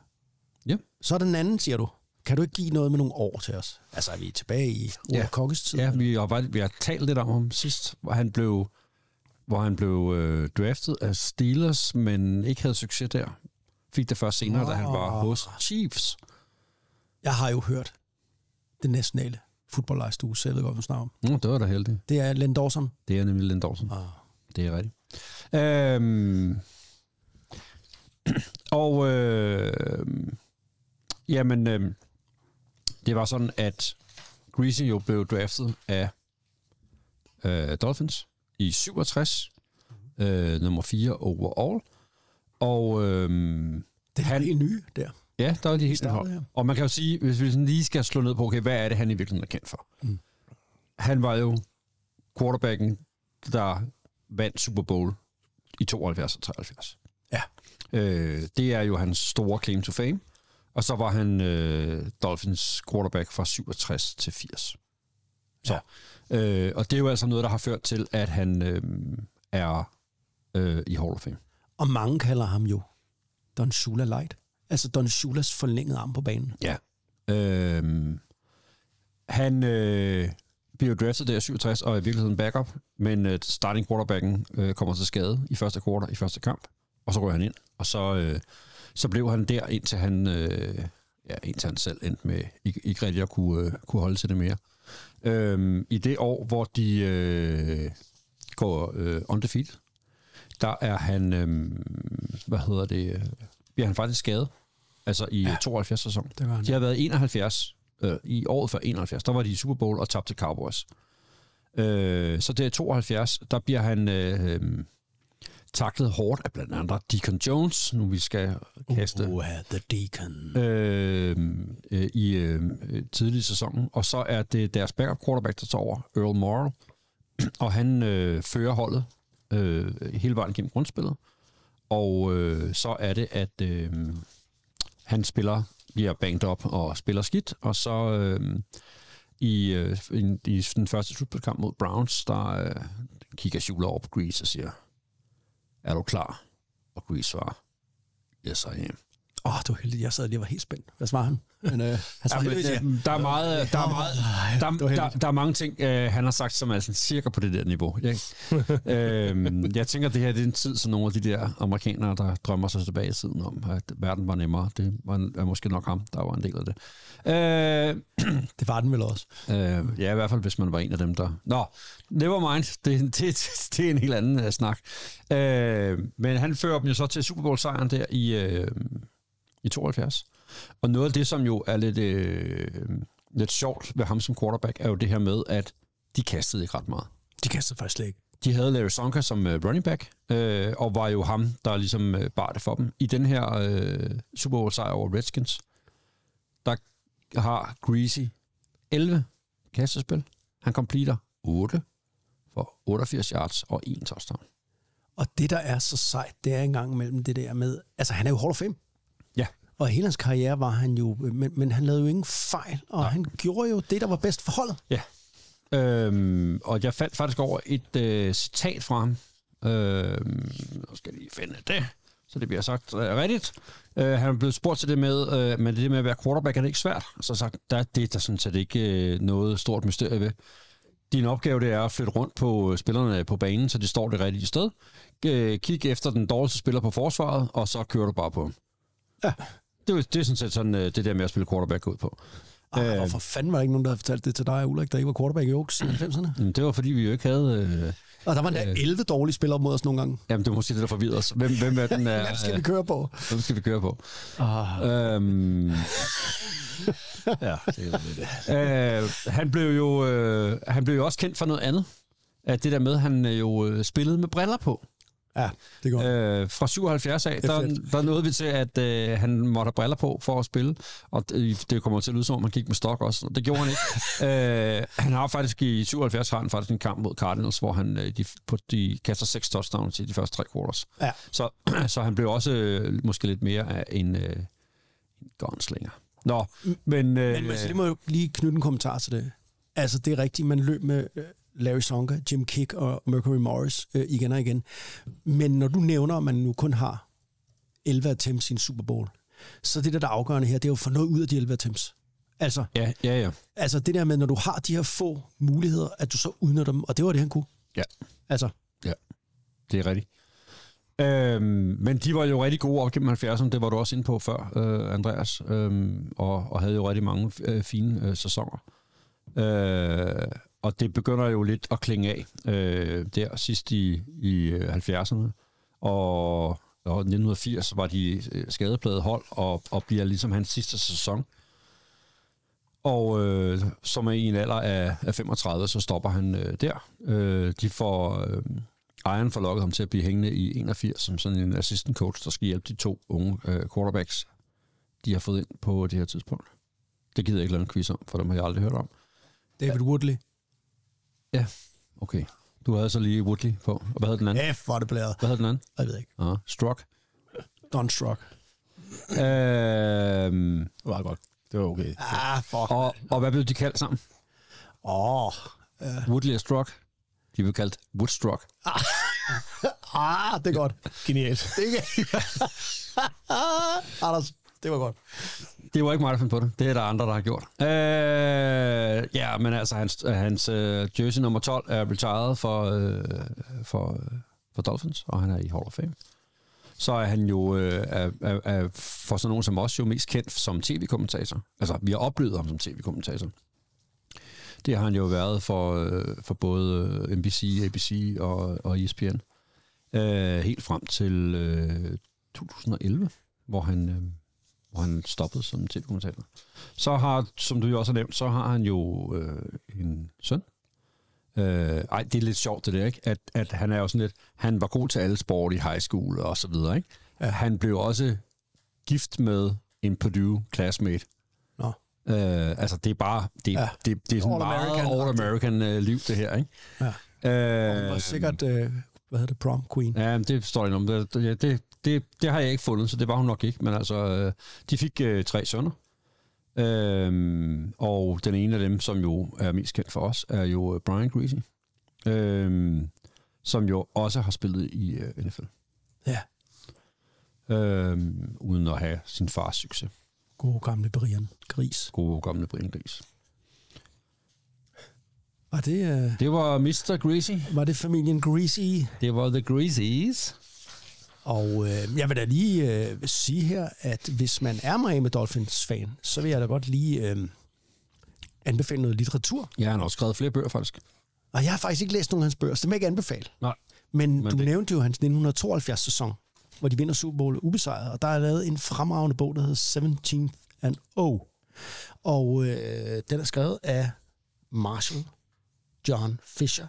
Ja.
Så er den anden, siger du. Kan du ikke give noget med nogle år til os? Altså, er vi tilbage i Ole
Ja.
Konges tid?
Ja, vi har, vi har talt lidt om ham sidst, hvor han blev, hvor han blev øh, draftet af Steelers, men ikke havde succes der. Fik det først senere, da han var hos Chiefs.
Jeg har jo hørt det nationale fodboldlejstue, så jeg ved godt, hvad snakker om.
Nå, det var da heldigt.
Det er Len Dawson.
Det er nemlig Len Dawson.
Ah.
Det er rigtigt. Øhm, og, øh, Jamen, øh, det var sådan, at Greasy jo blev draftet af øh, Dolphins i 67, øh, nummer 4 overall. Og øh,
Det er han, helt nye der.
ja, der er de helt hold. Og man kan jo sige, hvis vi sådan lige skal slå ned på, okay, hvad er det, han i virkeligheden er kendt for? Mm. Han var jo quarterbacken, der vandt Super Bowl i 72 og 73.
Ja.
Øh, det er jo hans store claim to fame. Og så var han øh, Dolphins quarterback fra 67 til 80. Så. Ja. Øh, og det er jo altså noget, der har ført til, at han øh, er øh, i Hall of Fame.
Og mange kalder ham jo Don Shula Light. Altså Don Shulas forlængede arm på banen.
Ja. Øh, han øh, bliver draftet der i 67 og er i virkeligheden backup, men øh, starting quarterbacken øh, kommer til skade i første quarter, i første kamp, og så går han ind, og så, øh, så blev han der, indtil han, øh, ja, indtil han selv endte med ikke, ikke rigtig at kunne, øh, kunne holde til det mere. Øh, I det år, hvor de øh, går øh, undefeated, der er han, øh, hvad hedder det, øh, bliver han faktisk skadet, altså i ja, 72 sæson.
det var han,
De har været 71 øh, i året før 71, der var de i Super Bowl og tabte til Cowboys. Øh, så det er 72, der bliver han øh, øh, taklet hårdt af blandt andet Deacon Jones, nu vi skal kaste
Uh, the Deacon.
øh, øh, i øh, tidlig sæsonen. Og så er det deres backup quarterback, der tager over, Earl Morrell. Og han øh, fører holdet øh, hele vejen gennem grundspillet. Og øh, så er det, at øh, han spiller, bliver banket op og spiller skidt. Og så øh, i, øh, i, i den første slutspilskamp mod Browns, der øh, kigger Shula over på Grease og siger, er du klar? Og Grease svarer, yes I am.
Åh, oh, du er heldig. Jeg sad lige og var helt spændt. Hvad svarer han? Men, øh, han
Ja, men, øh, der er meget, der er meget, der,
det var
der,
heldigt.
der er mange ting, øh, han har sagt, som er sådan cirka på det der niveau. Ikke? <laughs> øhm, jeg tænker, det her det er en tid, som nogle af de der amerikanere, der drømmer sig tilbage i tiden om, at verden var nemmere. Det var er måske nok ham, der var en del af det. Øh, <clears throat>
Det var den vel også.
Øh, ja, i hvert fald, hvis man var en af dem, der... Nå, never mind. Det, det, det er en helt anden uh, snak. Øh, men han fører dem jo så til Super Bowl-sejren der i, øh, i 72. Og noget af det, som jo er lidt, øh, lidt sjovt ved ham som quarterback, er jo det her med, at de kastede ikke ret meget.
De kastede faktisk slet ikke.
De havde Larry Sonka som uh, running back, øh, og var jo ham, der ligesom uh, bar det for dem. I den her øh, Super Bowl-sejr over Redskins, der har Greasy 11 kastespil. Han completer 8 for 88 yards og 1 touchdown.
Og det, der er så sejt, det er engang mellem det der med... Altså, han er jo Hall of Fame. Og hele hans karriere var han jo... Men, men han lavede jo ingen fejl, og Nej. han gjorde jo det, der var bedst for holdet.
Ja. Øhm, og jeg faldt faktisk over et øh, citat fra ham. Øhm, nu skal jeg lige finde det, så det bliver sagt øh, rigtigt. Øh, han er blevet spurgt til det med, øh, men det med at være quarterback, er det ikke svært? Så har jeg sagt, der er det der sådan set ikke øh, noget stort mysterie ved. Din opgave det er at flytte rundt på øh, spillerne på banen, så de står det rigtige sted. Øh, kig efter den dårligste spiller på forsvaret, og så kører du bare på ham.
Ja.
Det, er- det er sådan set sådan, øh, det der med at spille quarterback ud på.
Øh, Hvorfor fanden var der ikke nogen, der havde fortalt det til dig, Ulrik, der ikke var quarterback i Oaks i 90'erne?
Jamen, det var fordi, vi jo ikke havde... Øh,
Og der var endda 11 dårlige spillere mod os nogle gange.
jamen, det var måske det, der forvirrede os. Hvem, hvem er den? Er, <laughs>
Hvem skal vi køre på?
Hvem skal vi køre på?
Ah.
Øhm, <laughs>
Ja, det er det.
øh, han, blev jo, øh, han blev jo også kendt for noget andet. At det der med, at han øh, jo øh, spillede med briller på.
Ja, det går.
Øh, fra 77 af,
er
der, der nåede vi til, at øh, han måtte have briller på for at spille. Og det, det kommer til at lyde som om, han gik med stok også. Det gjorde han ikke. <laughs> øh, han har faktisk i 77 har han faktisk en kamp mod Cardinals, hvor han øh, de, på, de kaster seks touchdowns i de første tre quarters.
Ja.
Så, <clears throat> så han blev også øh, måske lidt mere af en, øh, en gunslinger. Nå, men... Øh,
Men altså, det må jo lige knytte en kommentar til det. Altså, det er rigtigt, man løb med øh, Larry Sonka, Jim Kick og Mercury Morris øh, igen og igen. Men når du nævner, at man nu kun har 11 attempts i en Super Bowl, så det der, der er afgørende her, det er jo at få noget ud af de 11 attempts. Altså,
ja, ja, ja.
altså det der med, når du har de her få muligheder, at du så udnytter dem, og det var det, han kunne.
Ja.
Altså,
Ja, det er rigtigt. Øhm, men de var jo rigtig gode op gennem 70'erne, det var du også inde på før, øh, Andreas, øhm, og, og havde jo rigtig mange øh, fine øh, sæsoner. Øh, og det begynder jo lidt at klinge af øh, der sidst i, i øh, 70'erne. Og og 1980 var de øh, skadepladet hold, og, og bliver ligesom hans sidste sæson. Og øh, som er i en alder af, af 35, så stopper han øh, der. Øh, de får... Øh, ejeren får lukket ham til at blive hængende i 81 som sådan en assistant coach, der skal hjælpe de to unge øh, quarterbacks, de har fået ind på det her tidspunkt. Det gider jeg ikke lave en quiz om, for dem har jeg aldrig hørt om.
David Woodley.
Ja, okay. Du havde så lige Woodley på. Og hvad hed den anden?
F, hvor er det blæret.
Hvad hed den anden?
Jeg ved ikke.
Ja, Struck.
Don Struck.
Øhm,
Det var godt. Det var okay.
Ah, fuck.
og, og hvad blev de kaldt sammen?
Åh. Oh.
Woodley og Struck. De blev kaldt Woodstruck. <laughs>
Ah, det er godt.
Genialt.
Det er <laughs> Anders, det var godt.
Det var ikke mig, der fandt på det. Det er der andre, der har gjort. Øh, ja, men altså, hans, hans uh, jersey nummer 12 er retired for, uh, for, uh, for Dolphins, og han er i Hall of Fame. Så er han jo uh, er, er, er for sådan nogen som os jo mest kendt som tv-kommentator. Altså, vi har oplevet ham som tv-kommentator. Det har han jo været for, uh, for både NBC, ABC og, og ESPN. Uh, helt frem til uh, 2011, hvor han... Uh, hvor han stoppede som tv-kommentator. Så har, som du jo også har nævnt, så har han jo øh, en søn. Øh, ej, det er lidt sjovt det der, ikke? At, at han er jo sådan lidt, han var god til alle sport i high school og så videre, ikke? Han blev også gift med en Purdue classmate.
Nå.
Øh, altså, det er bare, det,
Ja.
ja. det, det er sådan
All-American.
meget all-American øh, liv, det her, ikke?
Ja.
Øh,
Hun var sikkert, øh, hvad hedder det, prom queen.
Ja, det står ikke om. Det, det, det, det, har jeg ikke fundet, så det var hun nok ikke. Men altså, øh, de fik øh, tre sønner. Øhm, og den ene af dem, som jo er mest kendt for os, er jo øh, Brian Greasy. Øhm, som jo også har spillet i øh, NFL.
Ja.
Øhm, uden at have sin fars succes.
God gamle Brian Gris.
Gode gamle Brian Gris.
Var det, øh,
Det var Mr. Greasy.
var det familien Greasy?
Det var The Greasies.
Og øh, jeg vil da lige øh, sige her, at hvis man er Miami Dolphins-fan, så vil jeg da godt lige øh, anbefale noget litteratur.
Ja, han har også skrevet flere bøger, faktisk.
Og jeg har faktisk ikke læst nogen af hans bøger, så det vil jeg ikke anbefale.
Nej.
Men, Men du
det...
nævnte jo hans 1972-sæson, hvor de vinder Super Bowl ubesejret, og der er lavet en fremragende bog, der hedder 17 and O. Og øh, den er skrevet af Marshall John Fisher.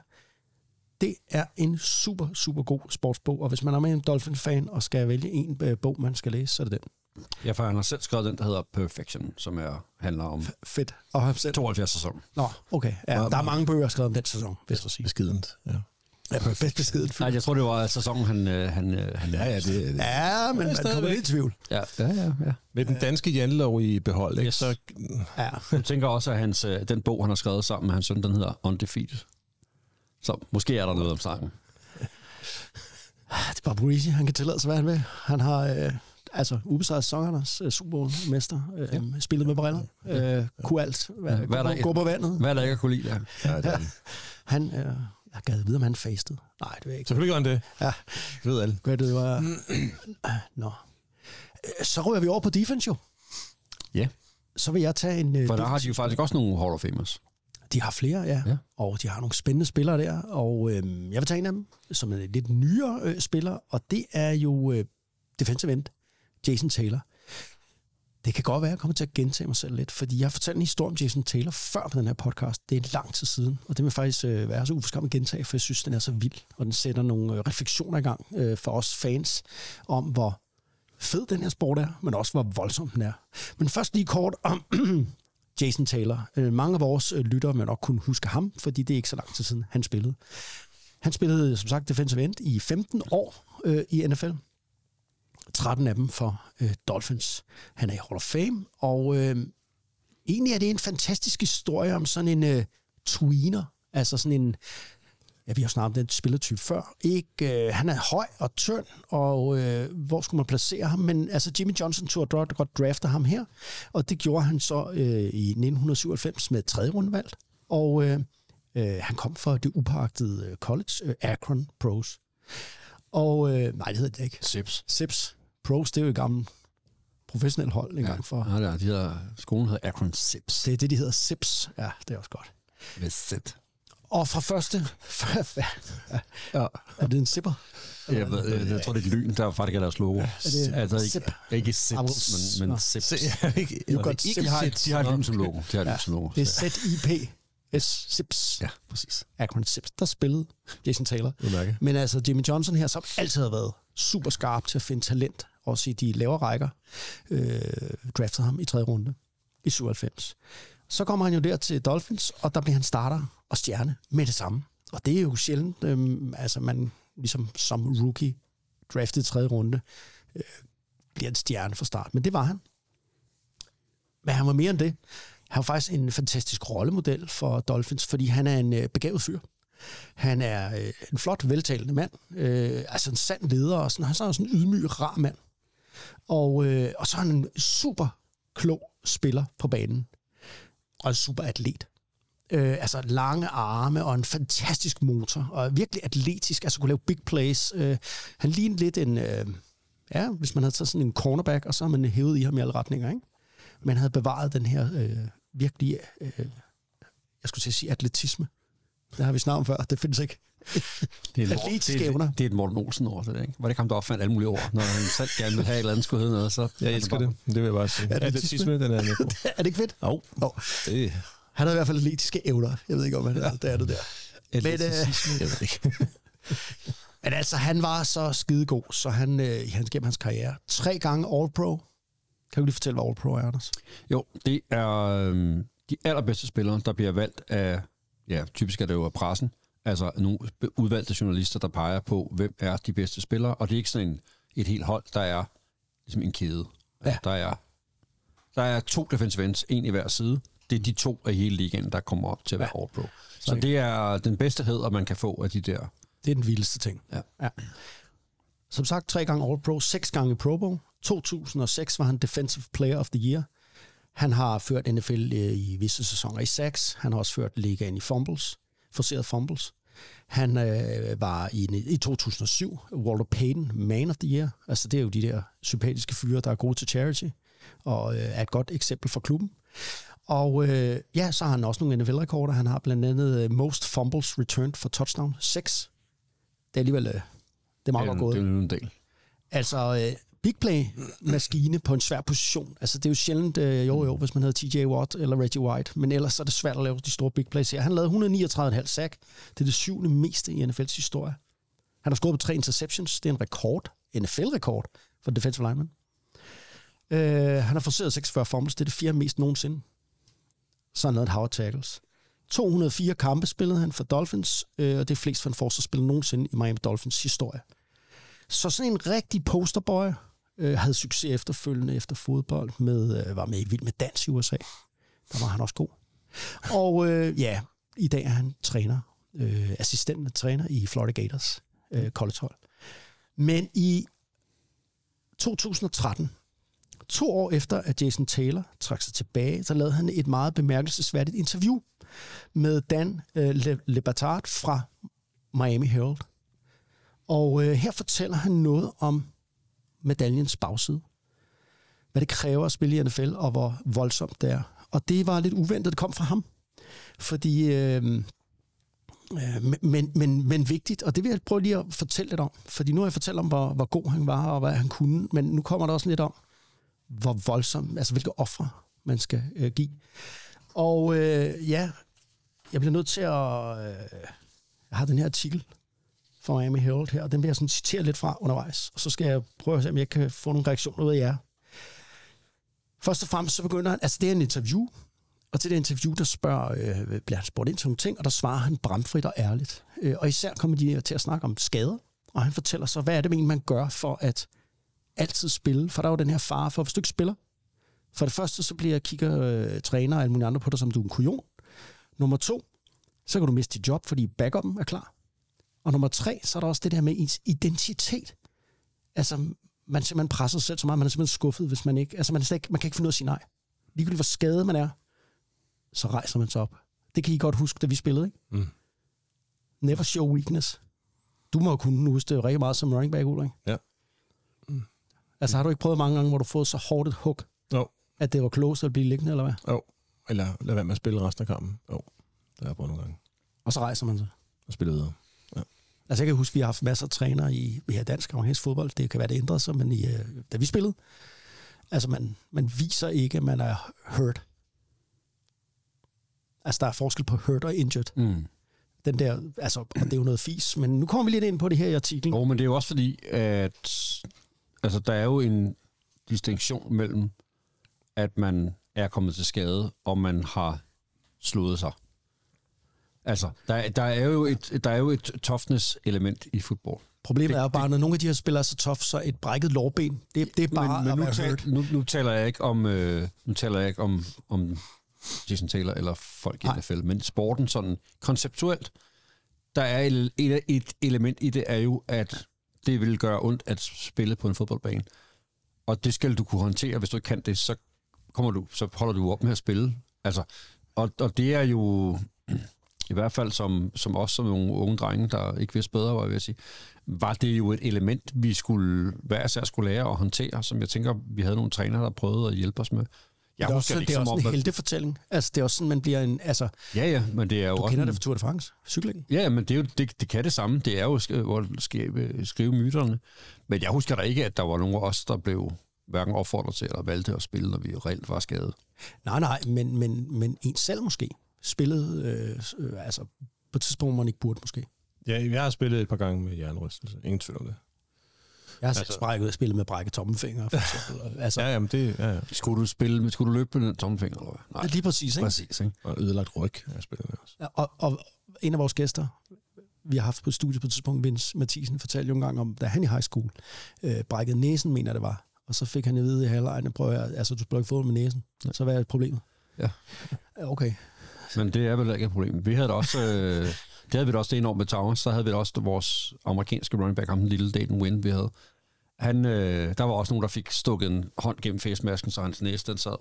Det er en super, super god sportsbog, og hvis man er med en Dolphin-fan og skal vælge en øh, bog, man skal læse, så er det den.
Ja, for han har selv skrevet den, der hedder Perfection, som er, handler om
Fedt. Og selv.
72 sæson.
Nå, okay. Ja, der er mange bøger skrevet om den sæson, hvis jeg sige.
Beskident. Ja.
Ja, bedst beskeden.
Nej, jeg tror, det var sæsonen, han... øh, han, øh, han
Ja, ja, det, det.
Ja, men man kommer lidt i tvivl.
ja, ja, ja, ja.
Med den danske jantelov i behold, ikke?
Yes.
så
Ja.
Jeg tænker også, at hans, øh, den bog, han har skrevet sammen med hans søn, den hedder Undefeated. Så måske er der noget om sangen.
Det er bare Breezy. Han kan tillade sig, hvad han vil. Han har øh, altså ubesejret sæsonernes øh, Super Bowl-mester. Øh, ja. Spillet med briller. Øh, kunne alt. Hvad,
Hvad er der
gå,
ikke?
gå på vandet.
Hvad er der ikke at kunne lide der?
ja, det, <laughs>
Han, øh, jeg gad vide, om han fastede. Nej, det ved jeg ikke.
selvfølgelig gør han det.
Ja,
Det ved alle.
hvad det var. <clears throat> Nå. Øh, Så rører vi over på defense jo.
Ja,
Så vil jeg tage en... Øh,
for der har de jo faktisk også nogle Hall of Famers.
De har flere, ja.
Ja.
Og de har nogle spændende spillere der. Og øh, jeg vil tage en af dem, som er en lidt nyere øh, spiller, og det er jo øh, defensive end, Jason Taylor. Det kan godt være, at jeg kommer til at gentage mig selv lidt, fordi jeg har fortalt en historie om Jason Taylor før på den her podcast. Det er lang tid siden, og det vil faktisk øh, være så uforskammet at gentage, for jeg synes, den er så vild, og den sætter nogle øh, refleksioner i gang øh, for os fans om, hvor fed den her sport er, men også hvor voldsom den er. Men først lige kort om <clears throat> Jason Taylor. Øh, mange af vores øh, lyttere vil nok kunne huske ham, fordi det er ikke så lang tid siden, han spillede. Han spillede, som sagt, defensive end i 15 år øh, i NFL. 13 af dem for øh, Dolphins. Han er i Hall of Fame, og øh, egentlig er det en fantastisk historie om sådan en øh, tweener, altså sådan en, ja, vi har snakket om den spillertype før. Ikke, øh, han er høj og tynd, og øh, hvor skulle man placere ham? Men altså, Jimmy Johnson tog godt, godt drafte ham her, og det gjorde han så øh, i 1997 med tredje rundevalg. Og øh, øh, han kom fra det upagtede øh, college, øh, Akron Pros. Og øh, nej, det hedder det ikke.
Sips.
Sips. Pros, det er jo et gammelt professionelt hold engang ja. for.
Ja, de hedder, skolen hedder Akron Sips.
Det er det, de hedder Sips. Ja, det er også godt.
Med Z.
Og fra første... <laughs>
Ja.
er det en zipper?
Jeg, ved, jeg, jeg tror, det er lyn, der faktisk er deres logo. Er
det
altså, ikke, ikke Sips, men, men. Sips.
Jeg, ikke,
You got
ikke
Sips.
De har, de har lyn som logo. De har et lyn som logo.
Det er ZIP. S. Sips.
Ja, præcis.
Akron Sips. Der spillede Jason Taylor. Men altså, Jimmy Johnson her, som altid har været super skarp til at finde talent, også i de lavere rækker, øh, draftede ham i tredje runde i 97. Så kommer han jo der til Dolphins, og der bliver han starter og stjerne med det samme. Og det er jo sjældent, øh, altså man ligesom som rookie draftet i tredje runde, øh, bliver en stjerne fra start. Men det var han. Men han var mere end det. Han var faktisk en fantastisk rollemodel for Dolphins, fordi han er en øh, begavet fyr. Han er øh, en flot, veltalende mand. Øh, altså en sand leder, og sådan, han er sådan en ydmyg, rar mand. Og, øh, og så er han en super klog spiller på banen. Og en super atlet. Øh, altså lange arme og en fantastisk motor. Og virkelig atletisk, altså kunne lave big plays. Øh, han lignede lidt en... Øh, ja, hvis man havde taget sådan en cornerback, og så har man hævet i ham i alle retninger, ikke? Men havde bevaret den her øh, virkelig... Øh, jeg skulle til at sige atletisme. Det har vi snakket om før. Det findes ikke.
Det er,
Atletiske
det,
evner.
er, det er et Morten Olsen ord, det der, ikke? Var det ikke ham, der opfandt alle mulige ord? Når han selv gerne vil have et eller andet, skulle hedde noget, så...
Jeg elsker det. Det vil jeg bare sige. Atletisme, den er med på. <laughs>
er det ikke fedt?
Jo,
Jo.
det
Han havde i hvert fald atletiske evner. Jeg ved ikke, om han er det, er det der. Men, øh,
jeg ved ikke. <laughs>
men altså, han var så skidegod, så han, øh, i hans, gennem hans karriere, tre gange All-Pro. Kan du lige fortælle, hvad All-Pro er, Anders?
Jo, det er øhm, de allerbedste spillere, der bliver valgt af, ja, typisk er det jo af pressen, altså nogle udvalgte journalister, der peger på, hvem er de bedste spillere, og det er ikke sådan en, et helt hold, der er ligesom en kæde. Altså, Der, er, der er to defensive ends, en i hver side. Det er de to af hele ligaen, der kommer op til at være ja. All-Pro. Så det er den bedste hed, man kan få af de der.
Det er den vildeste ting.
Ja.
ja. Som sagt, tre gange All-Pro, seks gange Pro Bowl. 2006 var han Defensive Player of the Year. Han har ført NFL øh, i visse sæsoner i sacks. Han har også ført ligaen i fumbles, forceret fumbles. Han øh, var i, i 2007 Walter Payton Man of the Year. Altså det er jo de der sympatiske fyre, der er gode til charity, og øh, er et godt eksempel for klubben. Og øh, ja, så har han også nogle NFL-rekorder. Han har blandt andet øh, most fumbles returned for touchdown, 6. Det er alligevel, øh, det er meget godt gået.
Det er en del.
Altså, øh, big play-maskine på en svær position. Altså, det er jo sjældent, øh, jo jo, hvis man hedder TJ Watt eller Reggie White, men ellers er det svært at lave de store big plays her. Han lavede 139,5 sack. Det er det syvende meste i NFL's historie. Han har scoret på tre interceptions. Det er en rekord. NFL-rekord for defensive lineman. Øh, han har forceret 46 fumbles. Det er det fjerde mest nogensinde. Så har han lavet et tackles. 204 kampe spillede han for Dolphins, øh, og det er flest for en forsvarsspiller nogensinde i Miami Dolphins historie. Så sådan en rigtig posterboy øh, havde succes efterfølgende efter fodbold, med, øh, var med i Vild med Dans i USA. Der var han også god. Og øh, ja, i dag er han træner, øh, assistent træner i Florida Gators øh, collegehold. Men i 2013, to år efter at Jason Taylor trak sig tilbage, så lavede han et meget bemærkelsesværdigt interview med Dan øh, Le, fra Miami Herald. Og øh, her fortæller han noget om medaljens bagside. Hvad det kræver at spille i NFL, og hvor voldsomt det er. Og det var lidt uventet, det kom fra ham. Fordi, øh, øh, men, men, men vigtigt, og det vil jeg prøve lige at fortælle lidt om. Fordi nu har jeg fortalt om, hvor, hvor god han var, og hvad han kunne. Men nu kommer der også lidt om, hvor voldsom, altså hvilke ofre man skal øh, give. Og øh, ja, jeg bliver nødt til at... Øh, jeg har den her artikel fra Miami Herald her, og den vil jeg sådan citere lidt fra undervejs. Og så skal jeg prøve at se, om jeg kan få nogle reaktioner ud af jer. Først og fremmest så begynder han, altså det er en interview, og til det interview, der spørger, øh, bliver han spurgt ind til nogle ting, og der svarer han bramfrit og ærligt. Øh, og især kommer de til at snakke om skader, og han fortæller så, hvad er det, egentlig, man gør for at altid spille? For der er jo den her fare for, hvis du ikke spiller, for det første, så bliver kigger øh, træner og alle mulige andre på dig, som du er en kujon. Nummer to, så kan du miste dit job, fordi backupen er klar. Og nummer tre, så er der også det der med ens identitet. Altså, man simpelthen presser sig selv så meget, man er simpelthen skuffet, hvis man ikke... Altså, man, ikke, man kan ikke finde ud af at sige nej. Ligegyldigt hvor skadet man er, så rejser man sig op. Det kan I godt huske, da vi spillede, ikke?
Mm.
Never show weakness. Du må jo kunne huske det rigtig meget som running back, Ulrik.
Ja.
Altså, har du ikke prøvet mange gange, hvor du har fået så hårdt et hug,
Jo,
at det var close at blive liggende, eller hvad?
jo. Eller lad være med at spille resten af kampen. Jo, det har jeg prøvet nogle gange.
Og så rejser man sig.
og spiller videre.
Altså jeg kan huske, vi har haft masser af trænere i har dansk amerikansk fodbold. Det kan være, det ændrede sig, men i, øh, da vi spillede, altså man, man viser ikke, at man er hurt. Altså der er forskel på hurt og injured.
Mm.
Den der, altså, og det er jo noget fis, men nu kommer vi lidt ind på det her i artiklen.
Jo, men det er jo også fordi, at altså, der er jo en distinktion mellem, at man er kommet til skade, og man har slået sig. Altså, der, der, er jo et, der er jo et toughness-element i fodbold.
Problemet
det-
er jo bare, når nogle af de her spillere er så tough, så et brækket lårben, det, det er bare
men, men nu, tal, nu, nu, taler jeg ikke om, øh, nu taler jeg ikke om, om Jason Taylor eller folk i
Nej.
NFL, men sporten sådan konceptuelt, der er et, et, et element i det, er jo, at det vil gøre ondt at spille på en fodboldbane. Og det skal du kunne håndtere. Hvis du ikke kan det, så, kommer du, så holder du op med at spille. Altså, og, og det er jo, i hvert fald som, som os som nogle unge drenge, der ikke vidste bedre, var jeg sige, var det jo et element, vi skulle hver især skulle lære at håndtere, som jeg tænker, vi havde nogle trænere, der prøvede at hjælpe os med. Jeg
det er også,
det
det er også en
at-
heltefortælling. Altså, det er også sådan, man bliver en... Altså,
Ja, ja, men det er jo
du
også
kender
en-
det fra Tour de France, cyklingen.
Ja, men det, er jo, det, det kan det samme. Det er jo at skrive, skrive myterne. Men jeg husker da ikke, at der var nogen af os, der blev hverken opfordret til eller valgte at spille, når vi reelt var skadet.
Nej, nej, men, men, men en selv måske spillede, øh, øh, altså på et tidspunkt, hvor man ikke burde måske.
Ja, jeg har spillet et par gange med jernrystelse. Ingen tvivl om det.
Jeg har altså,
Altså-
sprækket spillet med brækket tommelfinger, for <laughs> eksempel. altså,
Ja, jamen det ja, ja.
Skulle du, spille, skulle du løbe med den tommelfinger, eller hvad? Nej,
Lige præcis, ikke?
præcis. Ikke?
Og ødelagt ryg, har jeg spillet med også.
Ja, Og, og en af vores gæster, vi har haft på studiet på et tidspunkt, Vince Mathisen, fortalte jo en gang om, da han i high school øh, brækkede næsen, mener det var. Og så fik han at vide i halvlejen, prøv at, altså du spiller ikke fodbold med næsen. Så hvad er problemet?
Ja.
Ja, Okay.
Men det er vel ikke et problem. Vi havde da også... Øh, det havde vi da også det enormt med Towers. Så havde vi da også vores amerikanske running back, ham den lille Dayton Win, vi havde. Han, øh, der var også nogen, der fik stukket en hånd gennem facemasken, så hans næse den sad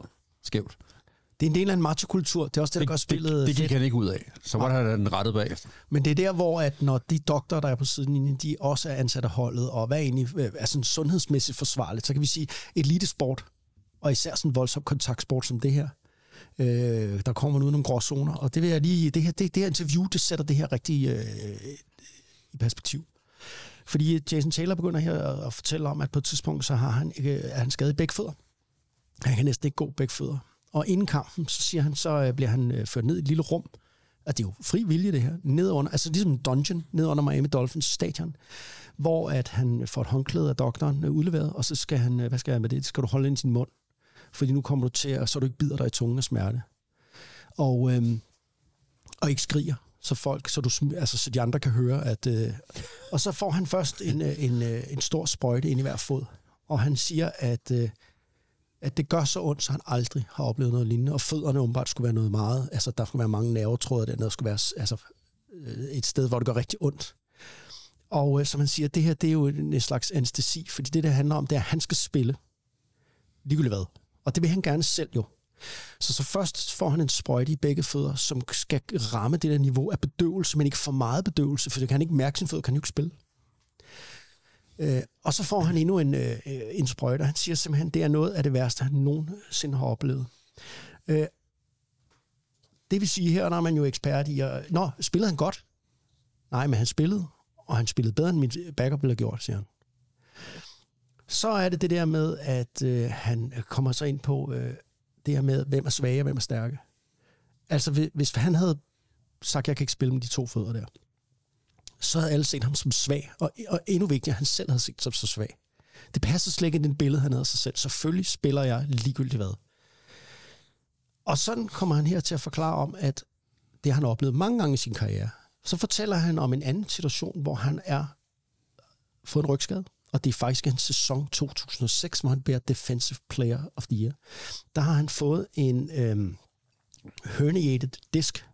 skævt.
Det er en del af en machokultur. Det er også det, der gør spillet
det, det
fedt.
gik han ikke ud af. Så var der den rettet bagefter.
Men det er der, hvor at når de doktorer, der er på sidelinjen, de også er ansat af holdet, og hvad er egentlig øh, er sådan sundhedsmæssigt forsvarligt, så kan vi sige, elitesport, og især sådan en voldsom kontaktsport som det her, øh, der kommer nu ud nogle gråzoner, og det vil jeg lige, det her, det, det her interview, det sætter det her rigtig øh, i perspektiv. Fordi øh, Jason Taylor begynder her at, fortælle om, at på et tidspunkt, så har han, øh, er han skadet i begge fødder. Han kan næsten ikke gå begge fødder. Og inden kampen, så siger han, så øh, bliver han øh, ført ned i et lille rum, at det er jo fri vilje det her, ned under, altså ligesom en dungeon, ned under Miami Dolphins stadion, hvor at han får et håndklæde af doktoren øh, udleveret, og så skal han, hvad skal jeg med det, det skal du holde ind i sin mund, fordi nu kommer du til, at så du ikke bider dig i tungen af smerte. Og, øhm, og ikke skriger, så folk, så, du, altså, så de andre kan høre, at... Øh, og så får han først en, øh, en, øh, en stor sprøjte ind i hver fod, og han siger, at, øh, at det gør så ondt, så han aldrig har oplevet noget lignende, og fødderne åbenbart skulle være noget meget, altså der skulle være mange nervetråde der, der skulle være altså, øh, et sted, hvor det gør rigtig ondt. Og øh, som han siger, det her, det er jo en, en slags anestesi, fordi det, der handler om, det er, at han skal spille, ligegyldigt hvad. Og det vil han gerne selv jo. Så, så først får han en sprøjte i begge fødder, som skal ramme det der niveau af bedøvelse, men ikke for meget bedøvelse, for det kan han ikke mærke sin fødder, kan han jo ikke spille. Øh, og så får han endnu en, øh, en sprøjte, og han siger simpelthen, det er noget af det værste, han nogensinde har oplevet. Øh, det vil sige, her der er man jo ekspert i, at, Nå, spillede han godt? Nej, men han spillede, og han spillede bedre, end min backup ville have gjort, siger han. Så er det det der med, at øh, han kommer så ind på øh, det her med, hvem er svage og hvem er stærke. Altså, hvis- hvis han havde sagt, jeg kan ikke spille med de to fødder der, så havde alle set ham som svag, og, og endnu vigtigere, han selv havde set som så svag. Det passer slet ikke i den billede, han havde af sig selv. Selvfølgelig spiller jeg ligegyldigt hvad. Og sådan kommer han her til at forklare om, at det har han oplevet mange gange i sin karriere. Så fortæller han om en anden situation, hvor han er fået en rygskade, og det er faktisk en sæson 2006, hvor han bliver Defensive Player of the Year. Der har han fået en øhm, herniated disk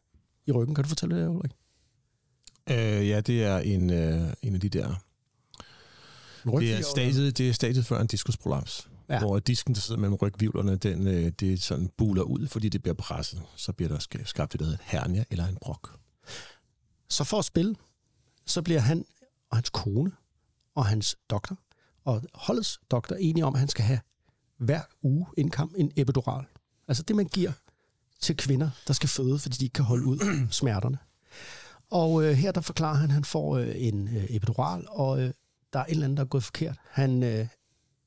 i ryggen. Kan du fortælle det, Ulrik?
Øh, ja, det er en, øh, en af de der... Det er, stadiet, det er stadiet før en diskusprolaps.
Ja.
Hvor disken, der sidder mellem rygvivlerne, den, øh, det sådan buler ud, fordi det bliver presset. Så bliver der sk- skabt det, der hedder hernia eller en brok.
Så for at spille, så bliver han og hans kone og hans doktor og holdets doktor enige om, at han skal have hver uge en kamp en epidural. Altså det, man giver til kvinder, der skal føde, fordi de ikke kan holde ud <clears throat> smerterne. Og øh, her der forklarer han, at han får øh, en øh, epidural, og øh, der er et eller andet, der er gået forkert. Han, øh,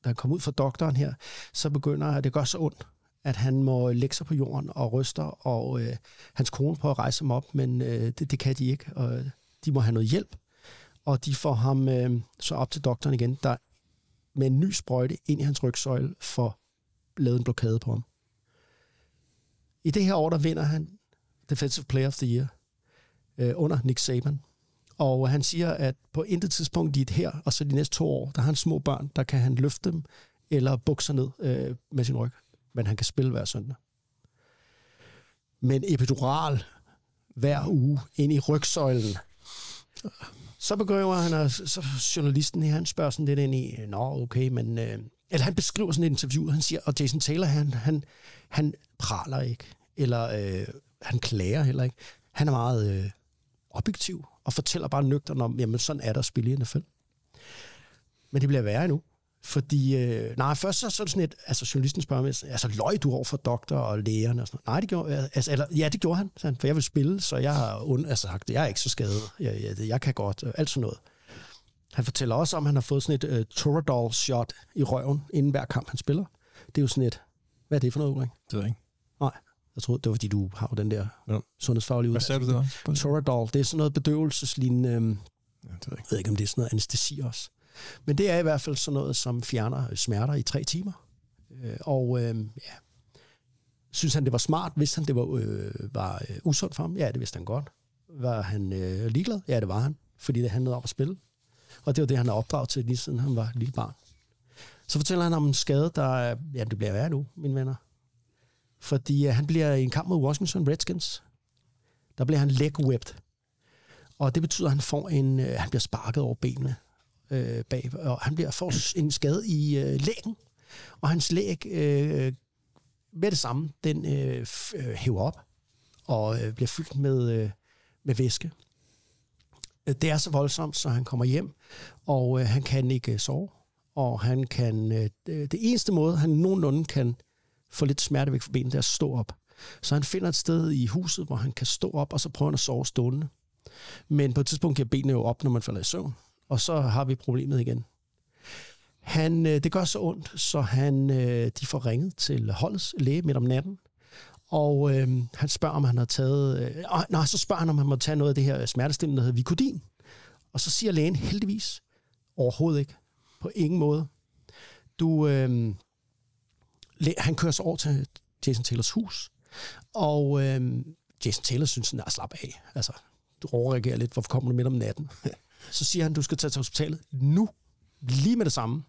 da han kommer ud fra doktoren her, så begynder at det gør så ondt, at han må lægge sig på jorden og ryster, og øh, hans kone prøver at rejse ham op, men øh, det, det kan de ikke, og de må have noget hjælp. Og de får ham øh, så op til doktoren igen, der med en ny sprøjte ind i hans rygsøjle får lavet en blokade på ham. I det her år, der vinder han Defensive Player of the Year øh, under Nick Saban. Og han siger, at på intet tidspunkt dit her, og så de næste to år, der har han små børn, der kan han løfte dem eller bukke sig ned øh, med sin ryg. Men han kan spille hver søndag. Men epidural hver uge ind i rygsøjlen. Så begynder han, og så journalisten her, han spørger sådan lidt ind i, nå okay, men... Øh, eller han beskriver sådan et interview, han siger, og Jason Taylor, han, han, han praler ikke, eller øh, han klager heller ikke. Han er meget øh, objektiv, og fortæller bare nøgtern om, jamen sådan er der at spille i NFL. Men det bliver værre endnu. Fordi, øh, nej, først så, så er sådan et, altså journalisten spørger mig, altså løg du over for doktor og lægerne og sådan noget? Nej, det gjorde, altså, eller, ja, det gjorde han, han, for jeg vil spille, så jeg har und, altså, sagt, jeg er ikke så skadet, jeg, jeg, jeg kan godt, øh, alt sådan noget. Han fortæller også om, at han har fået sådan et uh, Toradol-shot i røven, inden hver kamp, han spiller. Det er jo sådan et, hvad er det for noget, Ulrik?
Det ved jeg ikke.
Nej, jeg troede, det var fordi, du har jo den der
Ja.
sundhedsfaglige
Hvad
uddannelse.
sagde du det også?
Toradol, det er sådan noget bedøvelseslignende, øhm,
Ja, det ved jeg
jeg ved ikke, om det er sådan noget anestesi også. Men det er i hvert fald sådan noget, som fjerner øh, smerter i tre timer. Øh, og øh, ja, synes han, det var smart? Vidste han, det var, øh, var øh, usundt for ham? Ja, det vidste han godt. Var han øh, ligeglad? Ja, det var han. Fordi det handlede om at spille. Og det var det, han er opdraget til, lige siden han var lille barn. Så fortæller han om en skade, der øh, ja, det bliver værre nu, mine venner. Fordi øh, han bliver i en kamp mod Washington Redskins. Der bliver han leg whipped. Og det betyder, at han får en, øh, han bliver sparket over benene øh, bag, og han bliver får en skade i øh, lægen, og hans læg øh, med det samme, den øh, øh, hæver op og øh, bliver fyldt med, øh, med væske. Det er så voldsomt, så han kommer hjem, og øh, han kan ikke øh, sove, og han kan, øh, det eneste måde, han nogenlunde kan få lidt smerte væk fra benet, det er at stå op. Så han finder et sted i huset, hvor han kan stå op, og så prøver han at sove stående. Men på et tidspunkt giver benene jo op, når man falder i søvn. Og så har vi problemet igen. Han, øh, det gør så ondt, så han, øh, de får ringet til holdets læge midt om natten. Og øh, han spørger, om han har taget... Øh, nej, så spørger han, om han må tage noget af det her smertestillende, der hedder Vicodin. Og så siger lægen heldigvis overhovedet ikke. På ingen måde. Du, øh, læ- han kører så over til Jason Taylors hus. Og øh, Jason Taylor synes, sådan, at slap af. Altså, du overreagerer lidt. Hvorfor kommer du midt om natten? <laughs> Så siger han, du skal tage til hospitalet nu. Lige med det samme.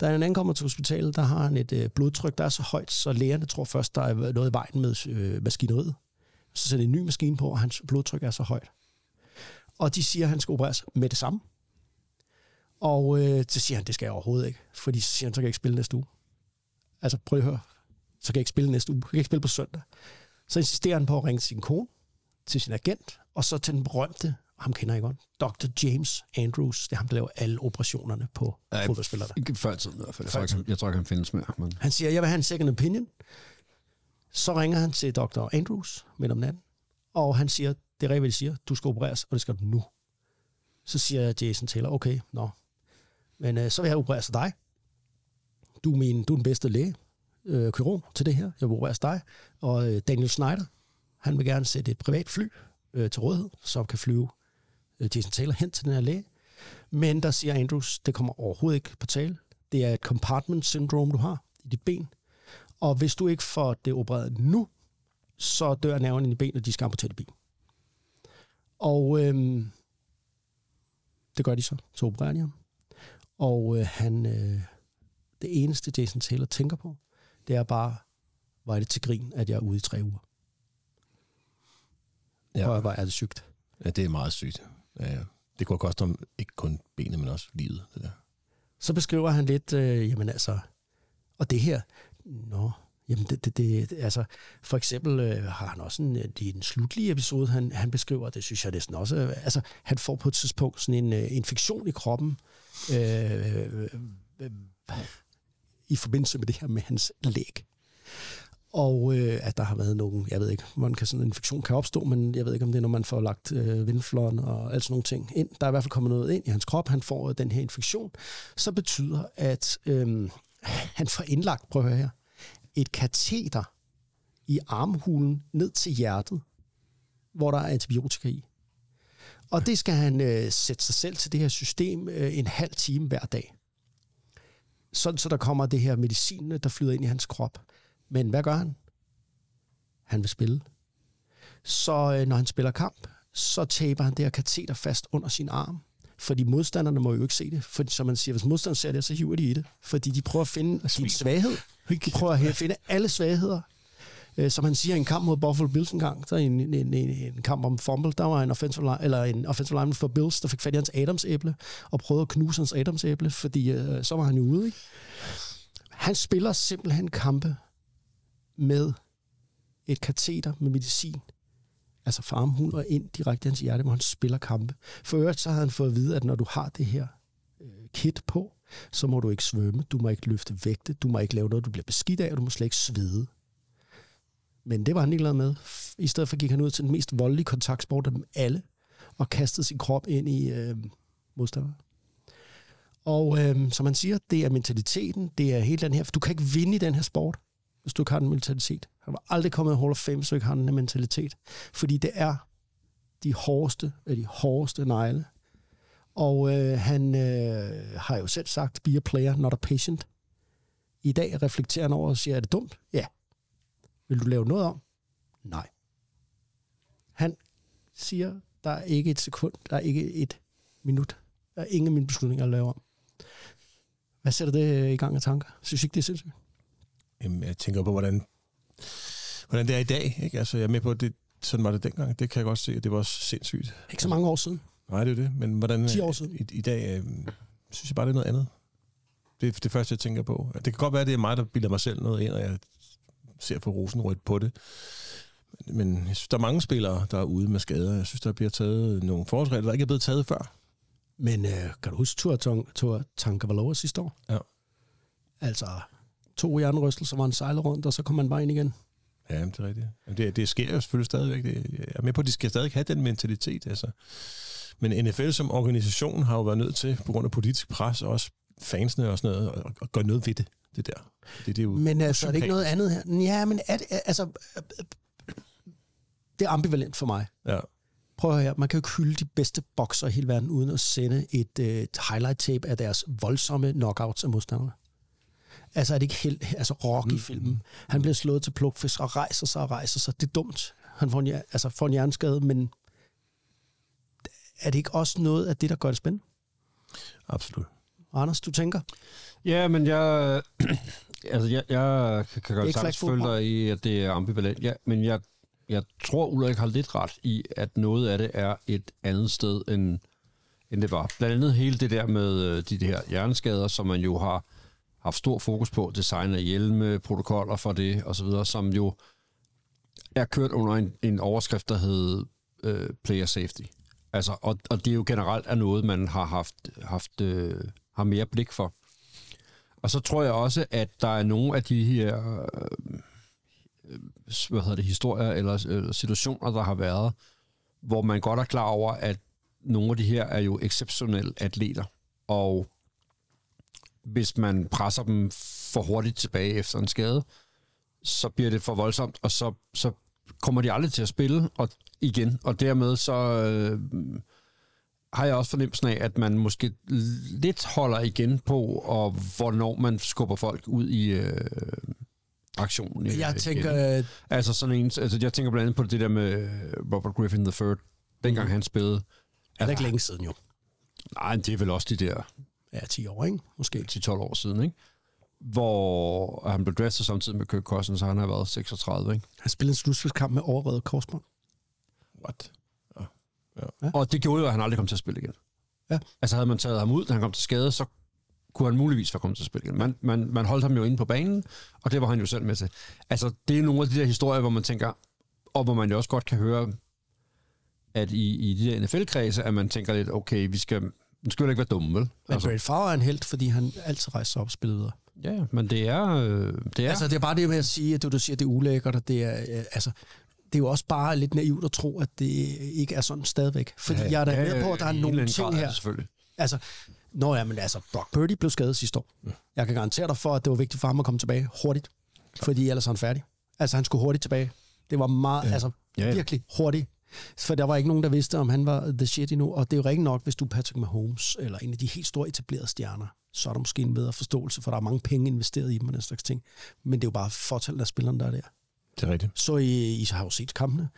Da han ankommer til hospitalet, der har han et øh, blodtryk, der er så højt, så lægerne tror først, der er noget i vejen med øh, maskineriet. Så sætter de en ny maskine på, og hans blodtryk er så højt. Og de siger, at han skal opereres med det samme. Og øh, så siger han, det skal jeg overhovedet ikke. Fordi så siger han, så kan jeg ikke spille næste uge. Altså prøv at høre. Så kan jeg ikke spille næste uge. Jeg kan ikke spille på søndag. Så insisterer han på at ringe til sin kone, til sin agent, og så til den berømte, ham kender jeg godt, Dr. James Andrews. Det er ham, der laver alle operationerne på
Ej,
fodboldspillere.
Ikke før i tiden i hvert fald. Jeg tror, ikke, han, jeg tror ikke, han findes mere. Men...
Han siger, jeg vil have en second opinion. Så ringer han til Dr. Andrews midt om natten, og han siger, det er rigtigt, siger, du skal opereres, og det skal du nu. Så siger Jason Taylor, okay, nå. Men øh, så vil jeg operere dig. Du er, min, du er den bedste læge, øh, kirurg til det her. Jeg vil operere dig. Og øh, Daniel Snyder, han vil gerne sætte et privat fly øh, til rådighed, som kan flyve Jason Taylor hen til den her læge. Men der siger Andrews, det kommer overhovedet ikke på tale. Det er et compartment syndrome, du har i dit ben. Og hvis du ikke får det opereret nu, så dør nerven i dit ben, og de skal amputere dit ben. Og øhm, det gør de så. Så opererer de ham. Og øh, han, øh, det eneste Jason Taylor tænker på, det er bare, er det til grin, at jeg er ude i tre uger. Ja. Og hvor er det sygt.
Ja, det er meget sygt. Ja, ja. Det kunne koste ham ikke kun benet, men også livet. Det der.
Så beskriver han lidt, øh, jamen altså, og det her, nå, jamen det, det, det altså, for eksempel øh, har han også en, øh, i den slutlige episode, han, han beskriver, det synes jeg næsten også, øh, altså, han får på et tidspunkt sådan en øh, infektion i kroppen, øh, øh, øh, øh i forbindelse med det her med hans læg og øh, at der har været nogen, jeg ved ikke, hvordan kan sådan en infektion kan opstå, men jeg ved ikke, om det er, når man får lagt øh, vindflåren og alt sådan nogle ting ind. Der er i hvert fald kommet noget ind i hans krop, han får øh, den her infektion, så betyder, at øh, han får indlagt, prøv at høre her, et kateter i armhulen ned til hjertet, hvor der er antibiotika i. Og det skal han øh, sætte sig selv til det her system øh, en halv time hver dag. Sådan så der kommer det her medicin, der flyder ind i hans krop. Men hvad gør han? Han vil spille. Så øh, når han spiller kamp, så taber han det her kateter fast under sin arm. Fordi modstanderne må jo ikke se det. For som man siger, hvis modstanderne ser det, så hiver de i det. Fordi de prøver at finde din svaghed. <laughs> De prøver at finde alle svagheder. Øh, Som han siger i en kamp mod Buffalo Bills en gang, der er en, en, en, en kamp om fumble, der var en offensive, line, eller en offensive lineman for Bills, der fik fat i hans Adams-æble, og prøvede at knuse hans Adams-æble, fordi øh, så var han jo ude. Ikke? Han spiller simpelthen kampe med et kateter med medicin, altså farmhul og ind direkte i hans hjerte, hvor han spiller kampe. For øvrigt så havde han fået at vide, at når du har det her øh, kit på, så må du ikke svømme, du må ikke løfte vægte, du må ikke lave noget, du bliver beskidt af, og du må slet ikke svede. Men det var han ligeglad med. I stedet for gik han ud til den mest voldelige kontaktsport af dem alle, og kastede sin krop ind i øh, modstanderen. Og øh, som man siger, det er mentaliteten, det er hele den her, for du kan ikke vinde i den her sport, hvis du ikke har den mentalitet. Han var aldrig kommet i Hall of Fame, hvis du ikke har den mentalitet. Fordi det er de hårdeste af de hårdeste negle. Og øh, han øh, har jo selv sagt, be a player, not a patient. I dag reflekterer han over og siger, er det dumt? Ja. Vil du lave noget om? Nej. Han siger, der er ikke et sekund, der er ikke et minut. Der er ingen af mine beslutninger at lave om. Hvad sætter det øh, i gang af tanker? Synes ikke, det er sindssygt?
Jamen, jeg tænker på, hvordan, hvordan det er i dag. Ikke? Altså, jeg er med på, at det, sådan var det dengang. Det kan jeg godt se, at det var også sindssygt.
Ikke så mange år siden.
Nej, det er det. Men hvordan...
10 år siden.
I, i dag øh, synes jeg bare, det er noget andet. Det er det første, jeg tænker på. Det kan godt være, at det er mig, der bilder mig selv noget ind, og jeg ser for rosenrødt på det. Men jeg synes, der er mange spillere, der er ude med skader. Jeg synes, der bliver taget nogle forholdsregler, der ikke er blevet taget før.
Men øh, kan du huske Tua Tankavaloa sidste år?
Ja.
Altså, to jernrystelser, hvor han sejlede rundt, og så kom man bare ind igen.
Ja, det er rigtigt. Jamen, det, det sker jo selvfølgelig stadigvæk. Det, jeg er med på, at de skal stadig have den mentalitet. Altså. Men NFL som organisation har jo været nødt til, på grund af politisk pres, og også fansene og sådan noget, at, at gøre noget ved det, det der. Det, det er jo
Men altså, er det ikke noget andet her? Ja, men er det, altså, øh, øh, det er ambivalent for mig.
Ja.
Prøv at høre, man kan jo ikke hylde de bedste bokser i hele verden, uden at sende et, øh, et highlight tape af deres voldsomme knockouts af modstanderne. Altså er det ikke helt, altså Rocky-filmen.
Mm.
Han bliver slået til plukfisk og rejser sig og rejser sig. Det er dumt. Han får en, altså, får en hjerneskade, men er det ikke også noget af det, der gør det spændende?
Absolut.
Anders, du tænker?
Ja, men jeg, <clears throat> altså jeg, jeg kan- kan godt sagtens følge dig i, at det er ambivalent. Ja, men jeg, jeg tror, Ulrik har lidt ret i, at noget af det er et andet sted, end, end det var. Blandt andet hele det der med øh, de her hjerneskader, som man jo har haft stor fokus på, design af hjelme, protokoller for det osv., som jo er kørt under en, en overskrift, der hed øh, player safety. Altså, og, og det er jo generelt er noget, man har haft, haft øh, har mere blik for. Og så tror jeg også, at der er nogle af de her øh, hvad hedder det, historier eller, eller situationer, der har været, hvor man godt er klar over, at nogle af de her er jo exceptionelle atleter. Og hvis man presser dem for hurtigt tilbage efter en skade, så bliver det for voldsomt, og så, så kommer de aldrig til at spille og igen. Og dermed så øh, har jeg også fornemmelsen af, at man måske lidt holder igen på, og hvornår man skubber folk ud i øh, aktionen. øh,
Jeg
igen.
tænker,
Altså sådan en, altså jeg tænker blandt andet på det der med Robert Griffin III, dengang han spillede.
er det ikke længe siden jo.
Nej, det er vel også de der
Ja, 10 år, ikke? Måske.
10-12 år siden, ikke? Hvor han blev draftet samtidig med Kirk Cousins, så han har været 36, ikke?
Han spillede en slutspilskamp med overredet korsbånd.
What?
Og det gjorde jo, at han aldrig kom til at spille igen.
Ja.
Altså havde man taget ham ud, da han kom til skade, så kunne han muligvis være kommet til at spille igen. Man, man, man holdt ham jo inde på banen, og det var han jo selv med til. Altså, det er nogle af de der historier, hvor man tænker, og hvor man jo også godt kan høre, at i, i de der NFL-kredse, at man tænker lidt, okay, vi skal, nu skal vi ikke være dumme, vel?
Men altså. Brett Favre er en held, fordi han altid rejser sig op og spiller videre.
Ja, ja, men det er... Øh, det er
Ja. Altså, det er bare det med at sige, at du, du siger, det er ulækkert, og det er, øh, altså, det er jo også bare lidt naivt at tro, at det ikke er sådan stadigvæk. Fordi ja, jeg er da med på, at der er nogle ting
grad,
her.
ja, Selvfølgelig.
Altså, Nå ja, men altså, Brock Purdy blev skadet sidste år. Jeg kan garantere dig for, at det var vigtigt for ham at komme tilbage hurtigt. Fordi ellers er han færdig. Altså, han skulle hurtigt tilbage. Det var meget, ja. altså,
Ja, ja.
virkelig hurtigt. For der var ikke nogen, der vidste, om han var the shit endnu. Og det er jo rigtig nok, hvis du er Patrick Mahomes, eller en af de helt store etablerede stjerner, så er der måske en bedre forståelse, for der er mange penge investeret i dem og den slags ting. Men det er jo bare fortalt af spillerne, der er der.
Det er rigtigt.
Så I, I har jo set kampene.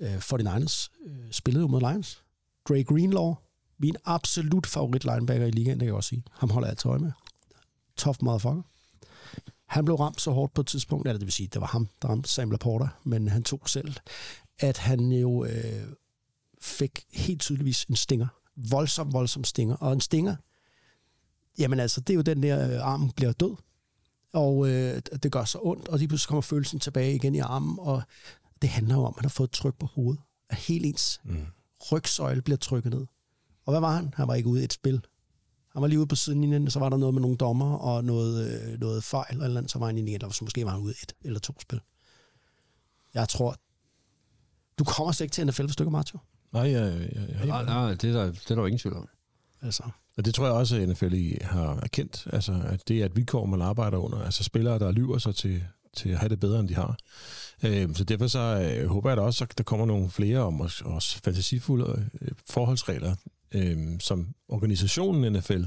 Uh, 49ers uh, spillede jo mod Lions. Dre Greenlaw, min absolut favorit linebacker i ligaen, det kan jeg også sige. Ham holder jeg altid øje med. Tough motherfucker. Han blev ramt så hårdt på et tidspunkt, eller det vil sige, det var ham, der ramte Sam Laporta, men han tog selv, at han jo øh, fik helt tydeligvis en stinger. Voldsom, voldsom stinger. Og en stinger, jamen altså, det er jo den der, øh, armen bliver død, og øh, det gør så ondt, og lige pludselig kommer følelsen tilbage igen i armen, og det handler jo om, at han har fået et tryk på hovedet. At helt ens mm. rygsøjle bliver trykket ned. Og hvad var han? Han var ikke ude i et spil. Han var lige ude på sidelinjen, så var der noget med nogle dommer og noget, øh, noget fejl, eller, eller andet, så var han i eller så måske var han ude et eller to spil. Jeg tror, du kommer slet ikke til NFL, hvis du ikke er Martin.
Nej, jeg, jeg, jeg,
Nej, nej, det er, der, det er der jo ingen tvivl om.
Altså,
Og det tror jeg også, at NFL i har erkendt, altså, at det er et vilkår, man arbejder under. Altså spillere, der lyver sig til, til at have det bedre, end de har. Øh, så derfor så øh, håber jeg da også, at der kommer nogle flere om også, også fantasifulde øh, forholdsregler, øh, som organisationen NFL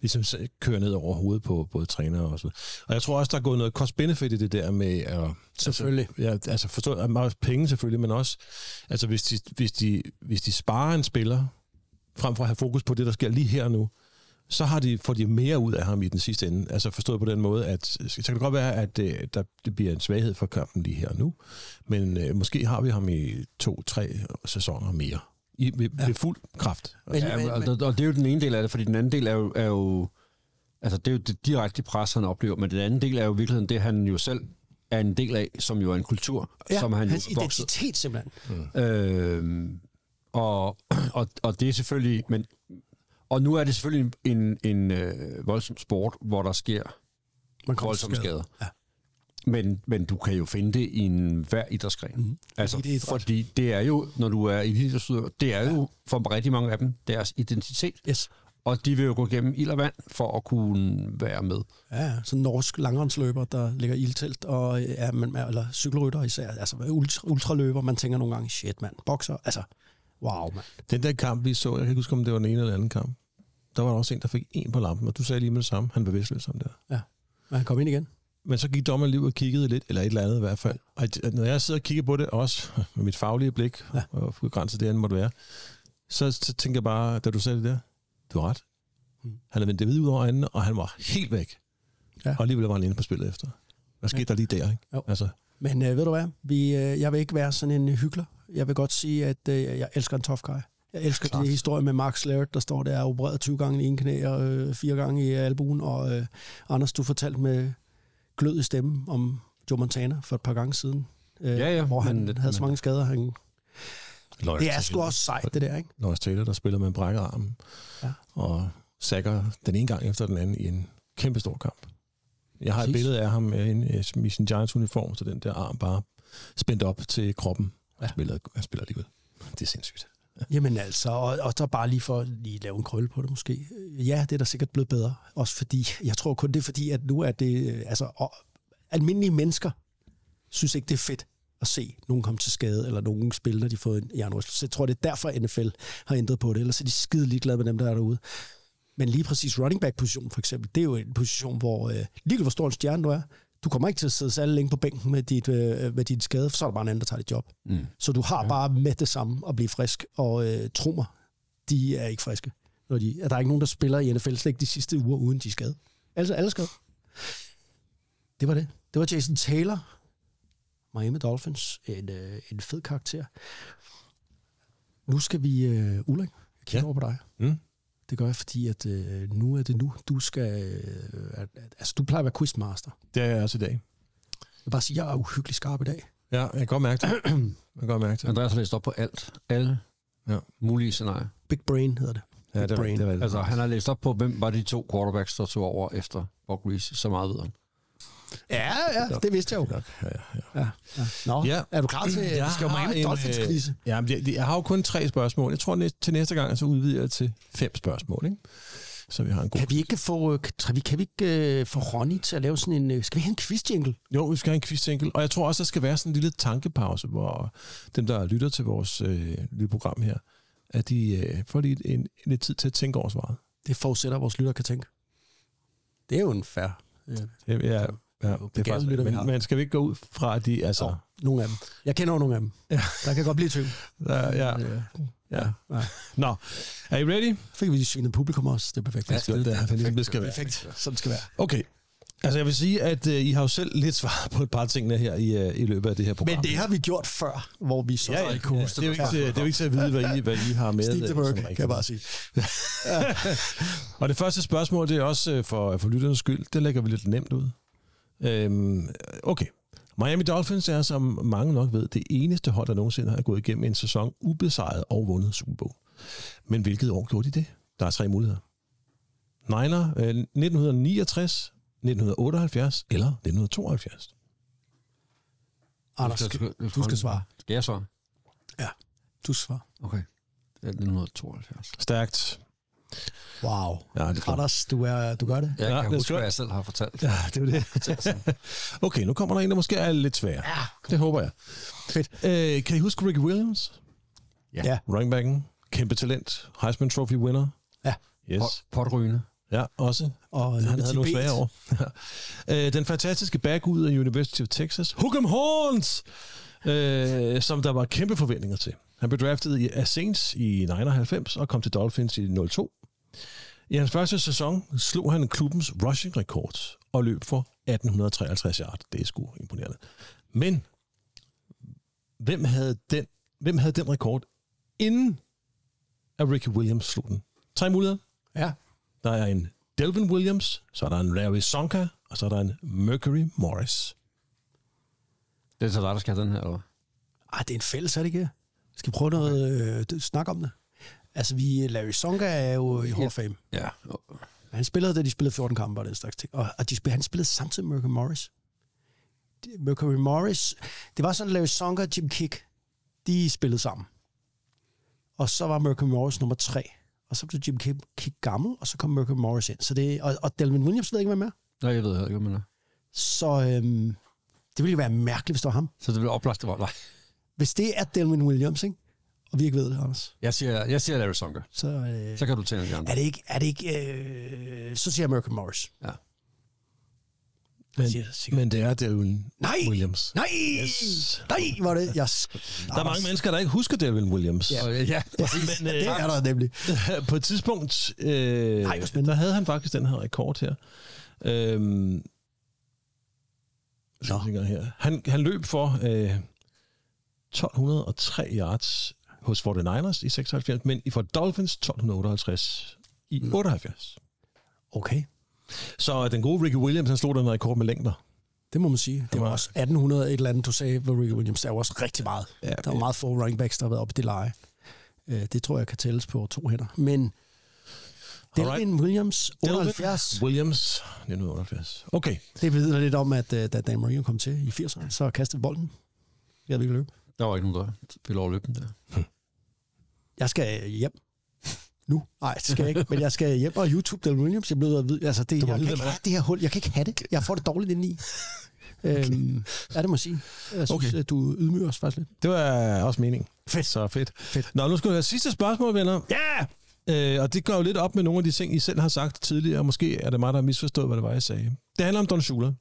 ligesom kører ned over hovedet på både trænere og så videre. Og jeg tror også, der er gået noget cost-benefit i det der med at...
Selvfølgelig.
Altså, ja, altså forstå, at meget penge selvfølgelig, men også, altså hvis de, hvis de, hvis de sparer en spiller, frem for at have fokus på det, der sker lige her og nu, så har de, får de mere ud af ham i den sidste ende. Altså forstået på den måde, at så kan det godt være, at øh, der, det bliver en svaghed for kampen lige her og nu, men øh, måske har vi ham i to-tre sæsoner mere. I, ved, ja. ved fuld kraft.
Men-
Ja, og, og, og det er jo den ene del af det, fordi den anden del er jo, er jo altså det er jo det direkte pres, han oplever, men den anden del er jo i virkeligheden det, han jo selv er en del af, som jo er en kultur,
ja,
som han
hans
jo vokset.
identitet simpelthen.
Øh, og, og, og det er selvfølgelig, men, og nu er det selvfølgelig en, en, en øh, voldsom sport, hvor der sker
Man kommer
voldsomme
til skade.
skader.
Ja.
Men, men du kan jo finde det i en hver idrætsgren. Mm. Altså,
Eliteidræt.
fordi det er jo, når du er eliteidrætsudøver, det er jo for rigtig mange af dem deres identitet.
Yes.
Og de vil jo gå igennem ild og vand for at kunne være med.
Ja, ja, sådan en norsk langrendsløber, der ligger ildtelt, og, ja, men, eller cykelrytter især, altså ultra, ultraløber, man tænker nogle gange, shit mand, bokser, altså, wow mand.
Den der kamp, vi så, jeg kan ikke huske, om det var den ene eller anden kamp, der var der også en, der fik en på lampen, og du sagde lige med det samme, han var bevidstløs om det.
Ja, men han kom ind igen.
Men så gik dommeren lige ud og kiggede lidt, eller et eller andet i hvert fald. Og når jeg sidder og kigger på det, også <laughs> med mit faglige blik,
Ja.
ja. og begrænset det, end måtte være, så, så tænker jeg bare, da du sagde det der, du har ret.
Mm.
Han havde vendt det hvide ud over øjnene, og han var helt væk.
Ja.
Og alligevel var han inde på spillet efter. Hvad skete der lige der, ikke?
Jo.
Altså,
Men øh, ved du hvad, Vi, øh, jeg vil ikke være sådan en hyggelig. Jeg vil godt sige, at øh, jeg elsker en tough guy. Jeg elsker
Klart.
de historier med Mark Slarrett, der står der og opereret 20 gange i en knæ og øh, fire gange i albuen. Og øh, Anders, du fortalte med glød i stemmen om Joe Montana for et par gange siden. Øh,
Ja, ja,
Hvor han
men-
havde så
men-
mange skader. Han, det er sgu også sejt, det der, ikke?
Lawrence Taylor, der spiller med en brækket arm,
Ja.
og sækker den ene gang efter den anden i en kæmpe stor kamp. Jeg har et
Præcis.
billede af ham øh, i sin Giants-uniform, så den der arm bare spændt op til kroppen. Han spiller, han spiller alligevel. Det er sindssygt.
Jamen altså, og, og så bare lige for at lige lave en krølle på det måske. Ja, det er da sikkert blevet bedre. Også fordi, jeg tror kun det er fordi, at nu er det, øh, altså, og, almindelige mennesker synes ikke, det er fedt at se nogen komme til skade, eller nogen spille, når de får en hjernerystelse. Så jeg tror, det er derfor, NFL har ændret på det. Ellers er de skide ligeglade med dem, der er derude. Men lige præcis running back position for eksempel, det er jo en position, hvor øh, ligegyldigt hvor stor en stjerne du er, du kommer ikke til at sidde særlig længe på bænken med dit, øh, med dit skade, for så er der bare en anden, der tager dit job.
Mm.
Så du har ja. bare med det samme at blive frisk, og øh, tro mig, de er ikke friske. Når de, der er ikke nogen, der spiller i NFL slet ikke de sidste uger, uden de er skadet. Altså, alle skadet. Det var det. Det var Jason Taylor, Miami Dolphins, en, øh, en fed karakter. Nu skal vi, øh, Ulrik, jeg kigger ja.
Ja.
over på dig.
Mm.
Det gør jeg, fordi at øh, nu er det nu, du skal... Øh, altså, du plejer at være quizmaster.
Det er jeg også i dag.
Jeg vil bare sige, jeg er uhyggelig skarp i dag.
Ja, jeg kan godt mærke det. Jeg kan godt mærke det.
Andreas har læst op på alt. Alle
Ja.
mulige scenarier.
Big brain hedder det.
Ja, det
brain.
det det er
Altså, han har læst op på, hvem var de to quarterbacks, der tog over efter Bob Reese, så meget han.
Ja, ja, det vidste jeg jo.
Ja, ja, ja.
Ja, ja. Nå,
Ja.
er du klar til, at vi skal jo
en,
Dolphins
øh? Ja, men jeg, jeg har jo kun tre spørgsmål. Jeg tror, næste, til næste gang, så udvider jeg til fem spørgsmål, ikke? Så vi har en god...
Kan vi ikke få, øh, kan vi, kan vi ikke uh, få Ronny til at lave sådan en... Uh, skal vi have en quiz-jingle?
Jo, vi skal have en quiz Og jeg tror også, der skal være sådan en lille tankepause, hvor dem, der lytter til vores øh, lille program her, at de øh, får lige en, en, lidt tid til at tænke over svaret.
Det forudsætter, at vores lytter kan tænke. Det er jo en fair. Ja.
Det, ja, ja, det er
begavet
faktisk,
lytter, vi
men,
har.
men skal vi ikke gå ud fra, at de... Altså,
Så, nogle af dem. Jeg kender jo nogle af dem. Ja. Der kan godt blive tvivl.
der, ja, ja.
Ja.
Nå, er I ready?
Fik vi svinet publikum også. Det er perfekt.
Ja, det, det, er ligesom det skal være.
Perfekt. Sådan skal være.
Okay. Altså, jeg vil sige, at øh, I har jo selv lidt svaret på et par ting her i, øh, i løbet af det her program.
Men det har vi gjort før, hvor vi så
Ja, ja, ja, det, er jo ikke, til- det er jo ikke til at vide, hvad I, hvad I har med.
Steve
øh,
Burke,
som
kan jeg bare sige. <laughs>
Og det første spørgsmål, det er også øh, for, for lytternes skyld. Det lægger vi lidt nemt ud. Øhm, okay. Miami Dolphins er, som mange nok ved, det eneste hold, der nogensinde har gået igennem en sæson ubesejret og vundet Super Bowl. Men hvilket år gjorde de det? Der er tre muligheder. Niner, øh, 1969, 1978 eller 1972.
Anders, du skal svare.
Skal jeg svare?
Ja, du skal svare.
Okay. Det er 1972.
Stærkt.
Wow.
Ja, det er.
Anders, du, er, du gør det?
Jeg
Ja,
kan
det er
huske, hvad jeg selv har fortalt.
Ja, det er det. <laughs> okay, nu kommer der en, der måske er lidt svær. Ja, det håber jeg.
Fedt.
Øh, kan I huske Ricky Williams?
Ja. ja.
Runningbacken, kæmpe talent, Heisman Trophy winner.
Ja.
Yes.
Pot, potrygende.
Ja, også.
Og
Han havde
10
nogle svære år. <laughs> øh, den fantastiske back ud af University of Texas, Hook'em Horns, øh, som der var kæmpe forventninger til. Han blev draftet i af Saints i 99 og kom til Dolphins i 02. I hans første sæson slog han klubbens rushing rekord og løb for 1853 yard. Det er sgu imponerende. Men hvem havde den, hvem havde den rekord inden at Ricky Williams slog den? Tre muligheder.
Ja.
Der er en Delvin Williams, så er der en Larry Sonka, og så er der en Mercury Morris.
Det er så dig, der skal have den her, eller?
Ej, det er en fælles, er det ikke? Skal vi prøve noget øh, snak om det? Altså, vi, Larry Songa er jo i Hall of Fame.
Ja.
Han spillede, da de spillede 14 kampe og den slags ting. Og, og de spillede, han spillede samtidig med Mercury Morris. Mercury Morris, det var sådan, Larry Songa og Jim Kick, de spillede sammen. Og så var Mercury Morris nummer tre. Og så blev Jim Kick, Kick gammel, og så kom Mercury Morris ind. Så det, og, og Delvin Williams ved ikke, hvad med.
Nej, jeg ved heller ikke, hvad man er.
Så øhm, det ville jo være mærkeligt, hvis det var ham.
Så det bliver oplagt, det var nej.
Hvis det er Delvin Williams, ikke? Og vi ikke ved det, Anders,
Jeg siger, jeg siger Larry Sonker.
så, øh,
Så kan du tænke de andre.
er det ikke... Er det ikke øh, så siger jeg Mercury Morris.
Ja.
Men,
siger
men det er Delvin
Nej!
Williams.
Nej!
Yes.
Nej, var det... Jeg,
Der er mange mennesker, der ikke husker Delvin Williams.
Ja, ja <laughs> præcis.
Men øh,
Det er der nemlig. <laughs>
på et tidspunkt, øh,
Nej,
der havde han faktisk den her rekord her. Øhm,
Nå.
Nå. her. Han, han løb for øh, 1203 yards hos 49ers i 76, men i for Dolphins 1258 i 78.
Okay,
Så den gode Ricky Williams, han slog den rekord med længder.
det må man sige. Det var også 1800 et eller andet, du sagde, hvor Ricky Williams. Der var også rigtig meget.
Ja,
der var meget få running backs, der har været oppe i det leje. Øh, Det tror jeg kan tælles på to hænder. Men
Alright.
Delvin Williams, 78,
Delvin Williams, 1978. Okay.
det vidner lidt om, at øh, da Dan Marino kom til i 80'erne, så kastede bolden. Jeg ved ikke løbe.
Der var ikke nogen, der ville lov at løbe den der.
Jeg skal hjem. Nu? Nej, det skal jeg ikke. Men jeg skal hjem og YouTube Del Williams. Jeg bliver vide, altså det, jeg
vide,
kan ikke have det her hul. Jeg kan ikke have det. Jeg får det dårligt indeni. okay. øhm, ja, det må jeg sige. Jeg synes,
Okay.
at du ydmyger os faktisk lidt.
Det var også meningen.
Fedt.
Så fedt.
Fedt.
Nå, nu skal vi have sidste spørgsmål, venner. Ja! Øh, og det går jo lidt op med nogle af de ting, I selv har sagt tidligere, måske er det mig, der har misforstået, hvad det var, jeg sagde. Det handler om Don Shula.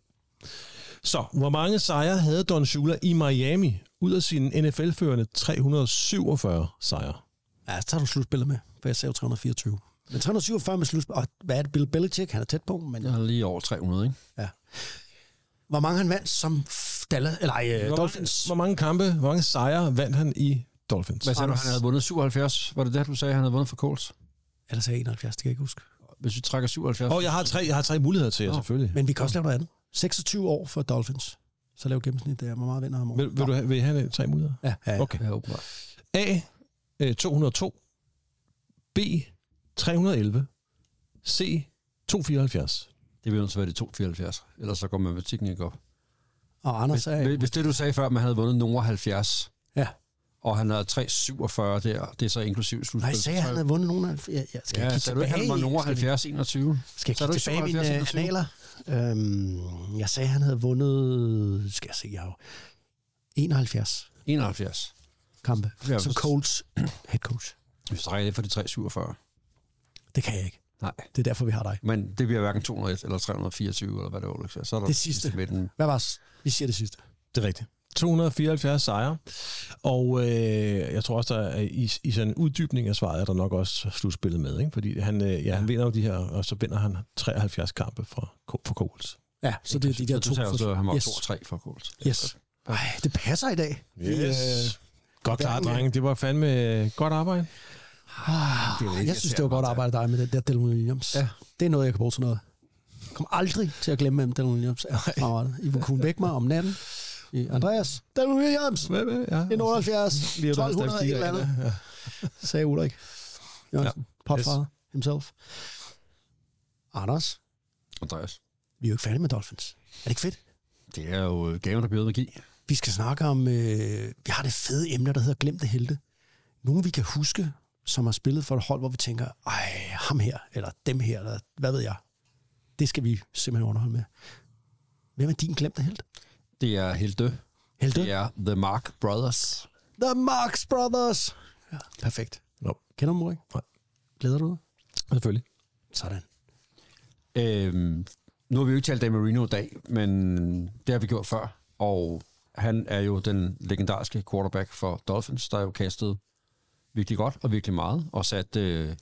Så, hvor mange sejre havde Don Shula i Miami ud af sine NFL-førende 347 sejre?
Ja, så tager du slutspillet med, for jeg sagde jo 324. Men 347 med slutspil. Og hvad er det? Bill Belichick, han er tæt på. Men
Jeg har lige over 300, ikke?
hvor mange han vandt som Dallas, eller ej,
Hvor
Dolphins?
mange, hvor mange kampe, hvor mange sejre vandt han i Dolphins?
Hvad sagde du, han havde vundet 77? Var det det, du sagde, han havde vundet for Colts?
Eller sagde jeg 71, det kan jeg ikke huske.
Hvis vi trækker 77...
Åh, oh, jeg har tre, jeg har tre muligheder til jer, selvfølgelig.
Men vi kan også lave noget andet. 26 år for Dolphins. Så lav gennemsnit der. Hvor meget vinder han om året?
Vil, vil, du have, vil I have tre muligheder?
Ja, ja, ja.
Okay.
Ja, åbenbart.
A. Øh, 202. B. 311. C. 274.
Det vil at være de 274, ellers så går matematikken ikke op.
Og Anders sagde...
Hvis, hvis det, du sagde før, man havde vundet nogen 70,
Ja.
og han havde 347 der, det er så inklusiv
Nej,
slutspil.
jeg sagde, at han havde vundet nogen af... Jeg, jeg skal
Ja,
kigge
sagde du ikke, han
tilbage
var
vi-
70, 21?
Skal jeg
du
kigge
ikke
tilbage i mine
77,
øh, analer? Øhm, jeg sagde, at han havde vundet... Skal jeg se, jeg har jo 71
71.
kampe
Ja,
som Colts <clears throat> head coach.
Hvis du det for de 347.
Det kan jeg ikke.
Nej.
Det er derfor, vi har dig.
Men det bliver hverken 201 eller 324, eller hvad det var. Så er der
Det sidste.
Med den.
Hvad var Vi siger det sidste.
Det er rigtigt. 274 sejre, og øh, jeg tror også, der er, i, i sådan en uddybning af svaret, er der nok også slutspillet med, ikke? fordi han, øh, ja, han vinder jo de her, og så vinder han 73 kampe for, for Colts.
Ja, så det er de der to.
Du sagde også, at han var
yes.
2 og 3 for Colts.
Yes. Ej, det passer i dag. Vi, øh,
Godt klart,
hverken-
drenge. Det var fandme godt arbejde.
jeg synes, det var godt arbejde dig med den der Dylan Williams. Ja. Det er noget, jeg kan bruge til noget. Jeg kommer aldrig til at glemme, hvem Dylan Williams er. I vil kunne vække mig om natten. I Andreas, Dylan Williams,
Hvad, hvad? Ja.
en 78,
Lige at der er
1200, et eller andet,
Ja.
sagde Ulrik. Jørgensen, ja. potfather himself. Anders,
Andreas.
vi er jo ikke færdige med Dolphins. Er det ikke fedt?
Det er jo øh, gaven, der bliver magi.
Vi skal snakke om, øh, vi har det fede emne, der hedder Glemte Helte. Nogle, vi kan huske, som har spillet for et hold, hvor vi tænker, ej, ham her, eller dem her, eller hvad ved jeg. Det skal vi simpelthen underholde med. Hvem er din glemte helt?
Det er helt død.
Helte?
Det er The Mark Brothers.
The Marx Brothers. Ja, perfekt.
Nå.
Kender du dem, ikke?
Nej.
Glæder du dig?
Selvfølgelig.
Sådan.
Øhm, nu har vi jo ikke talt Dan Marino i dag, men det har vi gjort før. Og han er jo den legendariske quarterback for Dolphins, der er jo kastet virkelig godt og virkelig meget, og sat øh,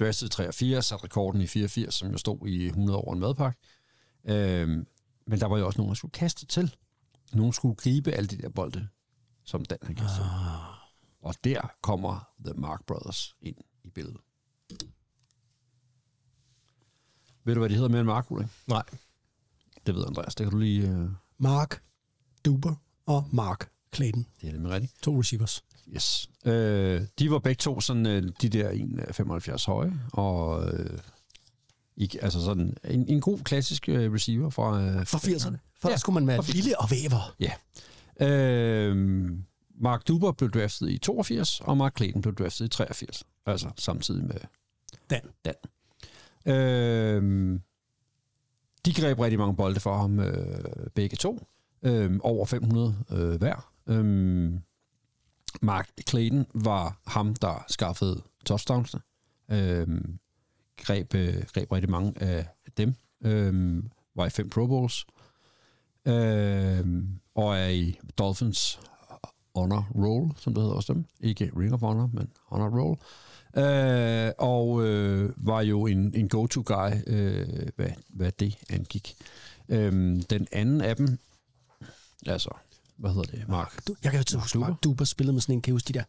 draftet 83, sat rekorden i 84, som jo stod i 100 år en madpakke. Øhm, men der var jo også nogen, der skulle kaste til. Nogen skulle gribe alle de der bolde, som Dan han kastede. Ah. Og der kommer The Mark Brothers ind i billedet. Ved du, hvad de hedder mere end Mark, Ulrik?
Nej.
Det ved Andreas, det kan du lige... Øh,
Mark Duber og Mark Clayton.
det er nemlig rigtigt.
To receivers.
Yes. Øh, de var begge to sådan, øh, de der 1,75 høje, og øh, ikke, altså sådan en, en god klassisk øh, receiver fra... Øh,
For 80'erne. For
Ja,
der skulle man være lille og væver.
Ja. Øh, Mark Duber blev draftet i 82, og Mark Clayton blev draftet i 83. Altså samtidig med
Dan.
Dan. Øh, de greb rigtig mange bolde for ham, øh, begge to. Øh, over 500 øh, hver. Øh, Mark Clayton var ham, der skaffede touchdownsene. Øh, greb, øh, greb rigtig mange af dem. Øh, var i fem Pro Bowls. Øh, og er i Dolphins honor roll, som det hedder også dem. Ikke Ring of Honor, men honor roll. Øh, og øh, var jo en, en go-to-guy, øh, hvad, hvad det angik. Øh, den anden af dem, altså, hvad hedder det, Mark?
Du, jeg kan jo til huske. Mark Duber spillede med sådan en, kan huske de der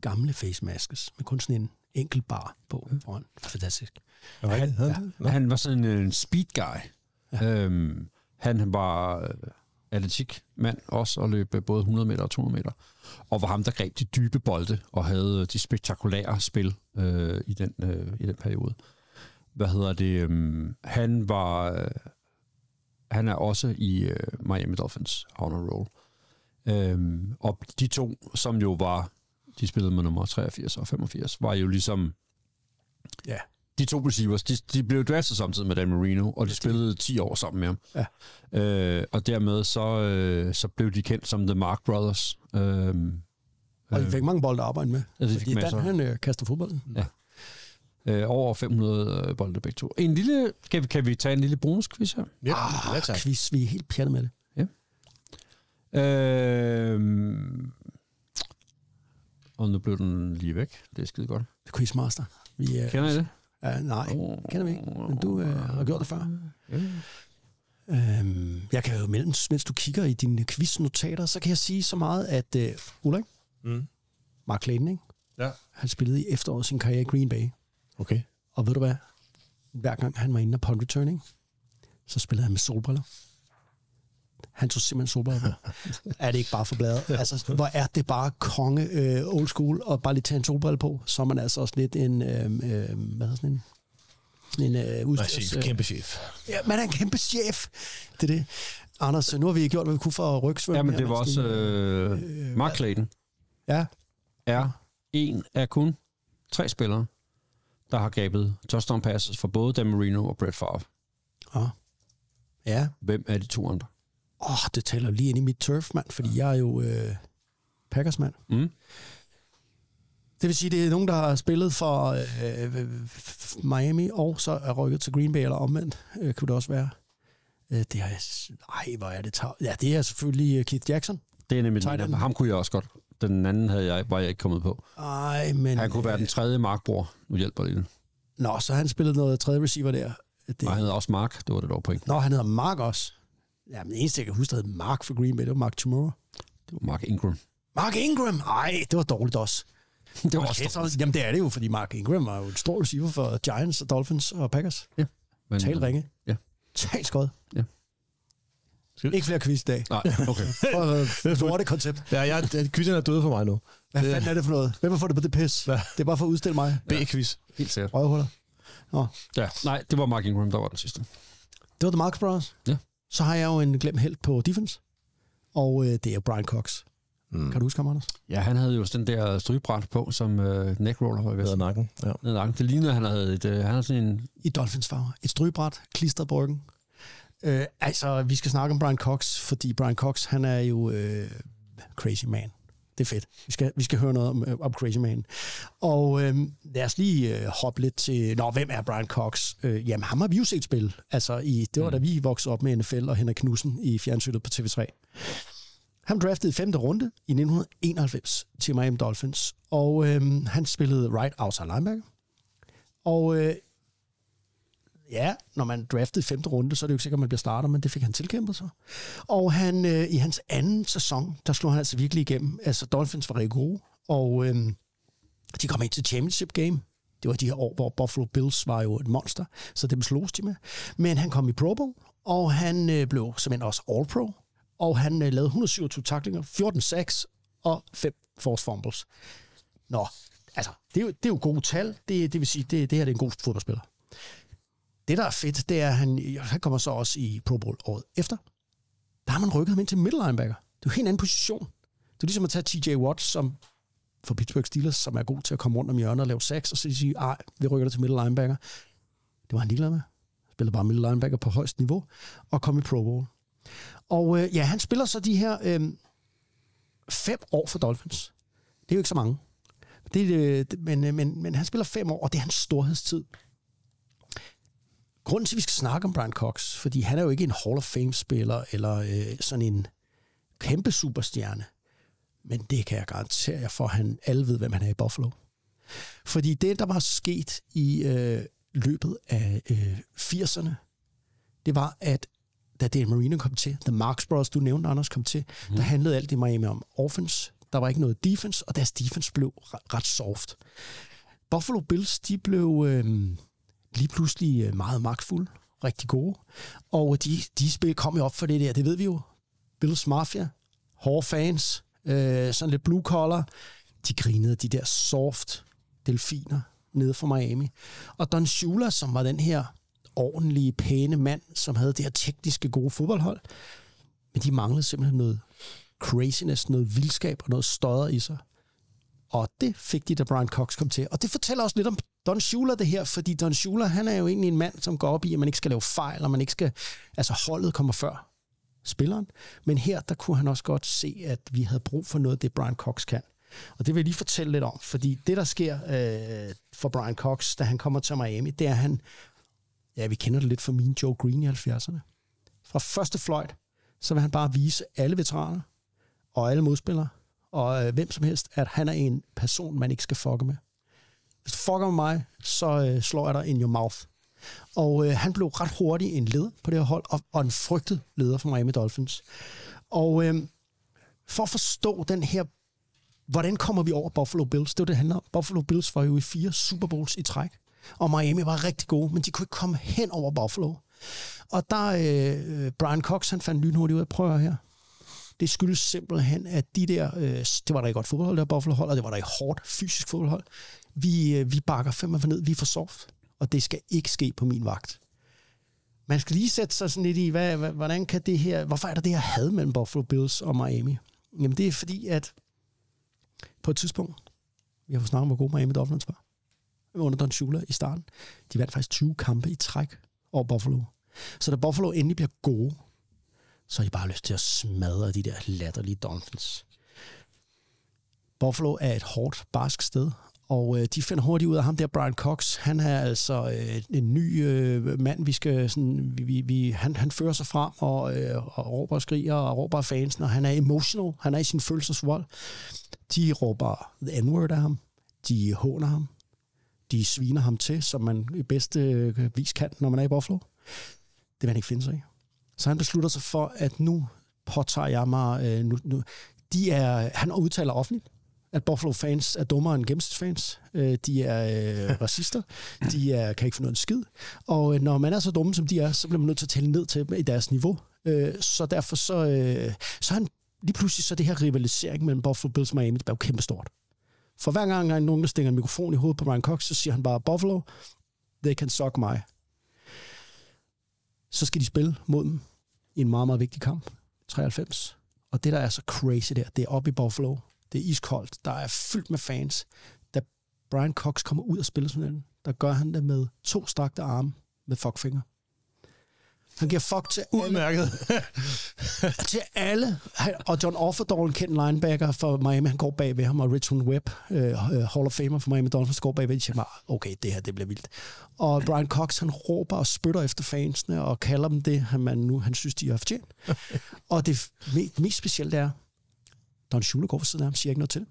gamle face masks, med kun sådan en enkelt bar på foran. Fantastisk.
Han, han,
Ja. Han var sådan en speed guy. Ja. Øhm, han var øh, atletikmand også, og løb øh, både 100 meter og 200 meter. Og var ham, der greb de dybe bolde, og havde øh, de spektakulære spil øh, i, den, øh, i den periode. Hvad hedder det? øhm, han var... Øh, han er også i øh, Miami Dolphins honor roll. Øhm, og de to, som jo var... De spillede med nummer 83 og 85, var jo ligesom
Ja.
De to receivers, de, de blev draftet samtidig med Dan Marino, og de spillede 10 år sammen med ham.
Ja.
Øh, og dermed så, øh, så blev de kendt som The Mark Brothers. Øh,
Og de fik mange bolde at arbejde med.
Ja, de fik
fordi Dan,
masser.
han øh, kaster fodbolden.
Ja. øh, over 500 øh, bolde begge to. En lille, kan, vi, kan vi tage en lille bonusquiz her?
ja,
Ah,
ja, tak.
quiz, vi er helt pjattet med det.
Øh, og nu blev den lige væk. Det er skide godt.
Quizmaster. Vi, øh,
Kender I det?
Ja, nej, kender vi ikke. Men du øh, har gjort det før.
Ja.
Øhm, jeg kan jo mellem, mens du kigger i dine quiznotater, så kan jeg sige så meget, at øh, Ulrik,
Mm.
Mark Clayton, ikke?
Ja.
han spillede i efteråret sin karriere i Green Bay.
Okay.
Og ved du hvad? Hver gang han var inde og punt returning, så spillede han med solbriller. Han tog simpelthen solbriller <laughs> på. er det ikke bare for bladet? Altså, hvor er det bare konge øh, old school, og bare lige tage en solbrille på, så er man altså også lidt en, øh, øh, hvad hedder sådan en? En øh, udstyrs...
chef, kæmpe chef.
Ja, man er en kæmpe chef. Det er det. Anders, nu har vi gjort, hvad vi kunne for at rykke svømme.
Ja, men det var også
de-
øh, Mark Clayton
Ja,
er en af kun tre spillere, der har gabet touchdown passes for både Dan Marino og Brett Favre.
Åh. ja.
Hvem er de to andre?
Åh, oh, det taler lige ind i mit turf, mand, fordi jeg er jo øh, Packers-mand.
Mm.
Det vil sige, det er nogen, der har spillet for øh, Miami, og så er rykket til Green Bay, eller omvendt, øh, kunne det også være. Øh, det jeg... Ej, hvor er det taget. Ja, det er selvfølgelig øh, Keith Jackson.
Det er nemlig
end.
ham kunne jeg også godt. Den anden havde jeg, var jeg ikke kommet på.
Ej, men...
Han kunne være den tredje Mark-bror. Nu hjælper det lidt.
Nå, så han spillede noget tredje receiver der. Det...
Nej, han hedder også Mark. Det var det dog point.
Nå, han hedder Mark også. Ja, men det eneste, jeg kan huske, der hed Mark for Green Bay, det var Mark Tomorrow.
Det var Mark Ingram.
Mark Ingram! Ej, det var dårligt også. <laughs>
Det var
Hold
også dårligt.
så- Jamen, det er det jo, fordi Mark Ingram var jo en stor receiver for Giants og Dolphins og Packers.
Men,
Tal ringe.
Ja.
Tal skod.
Ja.
Ikke flere quiz i dag.
Nej, okay. <laughs>
For uh, det koncept.
Ja, jeg, quizzen er død for mig nu.
Hvad
Det-
fanden er det for noget? Hvem har fået det på det pis?
Ja.
Det er bare for at udstille mig.
B-quiz.
Helt sikkert.
Røvhuller. Nå,
Ja, nej, det var Mark Ingram, der var den sidste.
det var The Marcus Brothers.
Ja.
Så har jeg jo en glemt held på defense. Og øh, det er Brian Cox. Mm. Kan du huske ham, Anders?
Ja, han havde jo den der strygebræt på, som uh, neckroller var vest.
nakken. Ja.
Ned ad nakken. Det lignede, at han havde, et, uh, han havde sådan en...
I Dolphins farver. Et strygebræt, klistret på ryggen. Øh, altså, vi skal snakke om Brian Cox, fordi Brian Cox, han er jo øh, crazy man. Det er fedt. Vi skal, vi skal høre noget om, øh, om Crazy Man. Og øh, lad os lige øh, hoppe lidt til... Nå, hvem er Brian Cox? Øh, jamen, ham har vi jo set spille. Altså, i, det var da vi voksede op med NFL og Henrik Knudsen i fjernsynet på TV3. Han draftet i femte runde i 1991 til Miami Dolphins, og øh, han spillede right outside linebacker. Og øh, ja, når man draftede i femte runde, så er det jo ikke sikkert, at man bliver starter, men det fik han tilkæmpet sig. Og han, øh, i hans anden sæson, der slog han altså virkelig igennem. Altså, Dolphins var rigtig gode, og øh, de kom ind til championship game. Det var de her år, hvor Buffalo Bills var jo et monster, så dem slogs de med. Men han kom i Pro Bowl, og han øh, blev simpelthen også All-Pro, og han øh, lavede 127 taklinger, 14 sacks og 5 force fumbles. Nå, altså, det er jo, det er jo gode tal. Det, det vil sige, det, det her det er en god fodboldspiller. Det, der er fedt, det er, at han, han kommer så også i Pro Bowl året efter. Der har man rykket ham ind til middle linebacker. Det er jo en helt anden position. Det er ligesom at tage TJ Watt, som for Pittsburgh Steelers, som er god til at komme rundt om hjørnet og lave sacks, og så sige, ej, vi rykker dig til middle linebacker. Det var han ligeglad med. Spiller bare middle linebacker på højst niveau, og kom i Pro Bowl. Og øh, ja, han spiller så de her øh, fem år for Dolphins. Det er jo ikke så mange. Det, øh, men, øh, men, men han spiller fem år, og det er hans storhedstid. Grunden til, at vi skal snakke om Brian Cox, fordi han er jo ikke en Hall of Fame-spiller, eller øh, sådan en kæmpe superstjerne. Men det kan jeg garantere jer for, at han alle ved, hvem han er i Buffalo. Fordi det, der var sket i øh, løbet af øh, 80'erne, det var, at da Dan Marino kom til, The Marx Brothers, du nævnte, Anders, kom til, mm. der handlede alt i Miami om offense. Der var ikke noget defense, og deres defense blev ret, ret soft. Buffalo Bills, de blev øh, lige pludselig øh, meget magtfulde, rigtig gode. Og de, de spil kom jo op for det der, det ved vi jo. Bills Mafia, hårde fans, øh, sådan lidt blue collar. De grinede de der soft delfiner nede fra Miami. Og Don Shula, som var den her ordentlige, pæne mand, som havde det her tekniske gode fodboldhold, men de manglede simpelthen noget craziness, noget vildskab og noget støder i sig. Og det fik de, da Brian Cox kom til. Og det fortæller også lidt om Don Schuler det her, fordi Don Schuler, han er jo egentlig en mand, som går op i, at man ikke skal lave fejl, og man ikke skal... Altså, holdet kommer før spilleren. Men her, der kunne han også godt se, at vi havde brug for noget, det Brian Cox kan. Og det vil jeg lige fortælle lidt om, fordi det, der sker øh, for Brian Cox, da han kommer til Miami, det er, at han... Ja, vi kender det lidt fra min Joe Green i 70'erne. Fra første fløjt, så vil han bare vise alle veteraner og alle modspillere, og øh, hvem som helst, at han er en person, man ikke skal fucke med. Hvis du fucker med mig, så øh, slår jeg dig in your mouth. Og øh, han blev ret hurtigt en leder på det her hold, og, og en frygtet leder for Miami Dolphins. Og øh, for at forstå den her, hvordan kommer vi over Buffalo Bills? Det var det, det handler om. Buffalo Bills var jo i fire Super Bowls i træk, og Miami var rigtig gode, men de kunne ikke komme hen over Buffalo. Og der, øh, Brian Cox, han fandt lynhurtigt ud af, prøv at her. Det skyldes simpelthen, at de der, øh, det var der i godt fodboldhold, der Buffalo hold, og det var der i hårdt fysisk fodboldhold. Vi, øh, vi bakker fem for ned, vi er for soft. og det skal ikke ske på min vagt. Man skal lige sætte sig sådan lidt i, hvad, hvad, hvordan kan det her, hvorfor er der det her had mellem Buffalo Bills og Miami? Jamen det er fordi, at på et tidspunkt, vi har fået snakket om, hvor god Miami Dolphins var, under Don Shula i starten, de vandt faktisk 20 kampe i træk over Buffalo. Så da Buffalo endelig bliver gode, så har de bare lyst til at smadre de der latterlige Dolphins. Buffalo er et hårdt, barsk sted, og øh, de finder hurtigt ud af ham der, Brian Cox. Han er altså øh, en ny øh, mand, vi skal sådan, vi, vi, vi, han, han fører sig frem og, øh, og råber og skriger og råber af fansen, og han er emotional, han er i sin følelsesvold. De råber the n-word af ham, de håner ham, de sviner ham til, som man i bedste øh, vis kan, når man er i Buffalo. Det vil han ikke finde sig i. Så han beslutter sig for, at nu påtager jeg mig... Øh, nu, nu, de er, han udtaler offentligt, at Buffalo fans er dummere end gennemsnitsfans. Øh, de er øh, <laughs> racister. De er, kan ikke finde noget skid. Og øh, når man er så dumme, som de er, så bliver man nødt til at tale ned til dem i deres niveau. Øh, så derfor så, øh, så er han lige pludselig så det her rivalisering mellem Buffalo Bills og Miami, det er jo kæmpestort. For hver gang der er nogen, der stinger en mikrofon i hovedet på Ryan Cox, så siger han bare, Buffalo, they can suck mig. Så skal de spille mod dem i en meget, meget vigtig kamp. 93. Og det, der er så crazy der, det er oppe i Buffalo. Det er iskoldt. Der er fyldt med fans. Da Brian Cox kommer ud og spiller sådan en, der gør han det med to strakte arme med fuckfinger. Han giver fuck til alle,
Udmærket. <laughs>
til alle. Og John Offerdahl, en kendt linebacker for Miami, han går bag ved ham, og Richmond Webb, øh, Hall of Famer for Miami Dolphins, går bag ved. Siger bare, okay, det her, det bliver vildt. Og Brian Cox, han råber og spytter efter fansene, og kalder dem det, han, man nu, han synes, de har fortjent. <laughs> og det me- mest specielle er, Don Schuler går ved siden af ham, siger ikke noget til.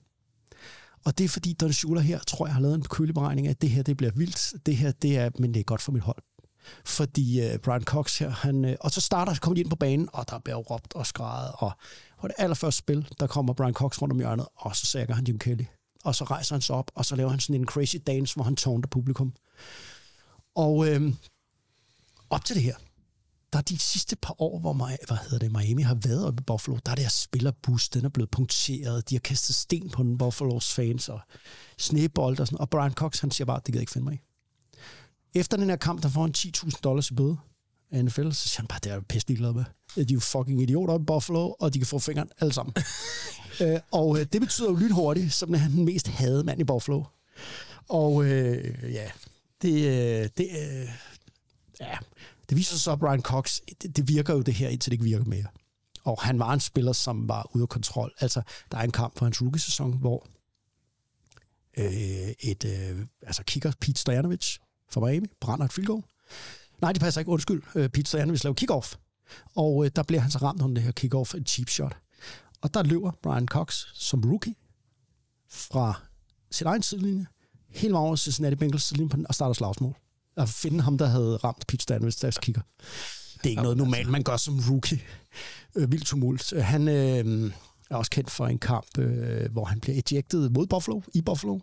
Og det er fordi Don Schuler her, tror jeg, har lavet en køleberegning af, at det her, det bliver vildt. Det her, det er, men det er godt for mit hold. Fordi uh, Brian Cox her, han, uh, og så starter, kommer de ind på banen, og der bliver råbt og skrejet, og på det allerførste spil, der kommer Brian Cox rundt om hjørnet, og så sækker han Jim Kelly. Og så rejser han sig op, og så laver han sådan en crazy dance, hvor han tårner publikum. Og øh, op til det her, der er de sidste par år, hvor Mi- hvad hedder det, Miami har været oppe i Buffalo, der er deres spillerbus, den er blevet punkteret, de har kastet sten på den Buffalo's fans, og snebold og sådan, og Brian Cox, han siger bare, det gider jeg ikke finde mig i. Efter den her kamp, der får han 10.000 dollars i bøde af NFL, så siger han bare, det er jeg pisse ligeglad med. De er jo fucking idioter i Buffalo, og de kan få fingeren alle sammen. <laughs> øh, og øh, det betyder jo lynhurtigt, som er han den mest hadede mand i Buffalo. Og øh, ja, det, øh, det, øh, ja, det viser sig så, at Brian Cox, det, det virker jo det her, indtil det ikke virker mere. Og han var en spiller, som var ude af kontrol. Altså, der er en kamp for hans rookie-sæson, hvor øh, et, øh, altså kigger Pete Stojanovic fra Miami brænder et field goal. Nej, det passer ikke. Undskyld. Øh, Pete Stojanovic laver kickoff. Og øh, der bliver han så ramt under det her kickoff, en cheap shot. Og der løber Brian Cox som rookie fra sin egen sidelinje, helt over til Cincinnati Bengals sidelinje på den, og starter slagsmål. At finde ham, der havde ramt Pete deres kicker. Det er ikke noget normalt, man gør som rookie. Øh, vildt tumult. Han øh, er også kendt for en kamp, øh, hvor han bliver ejected mod Buffalo, i Buffalo,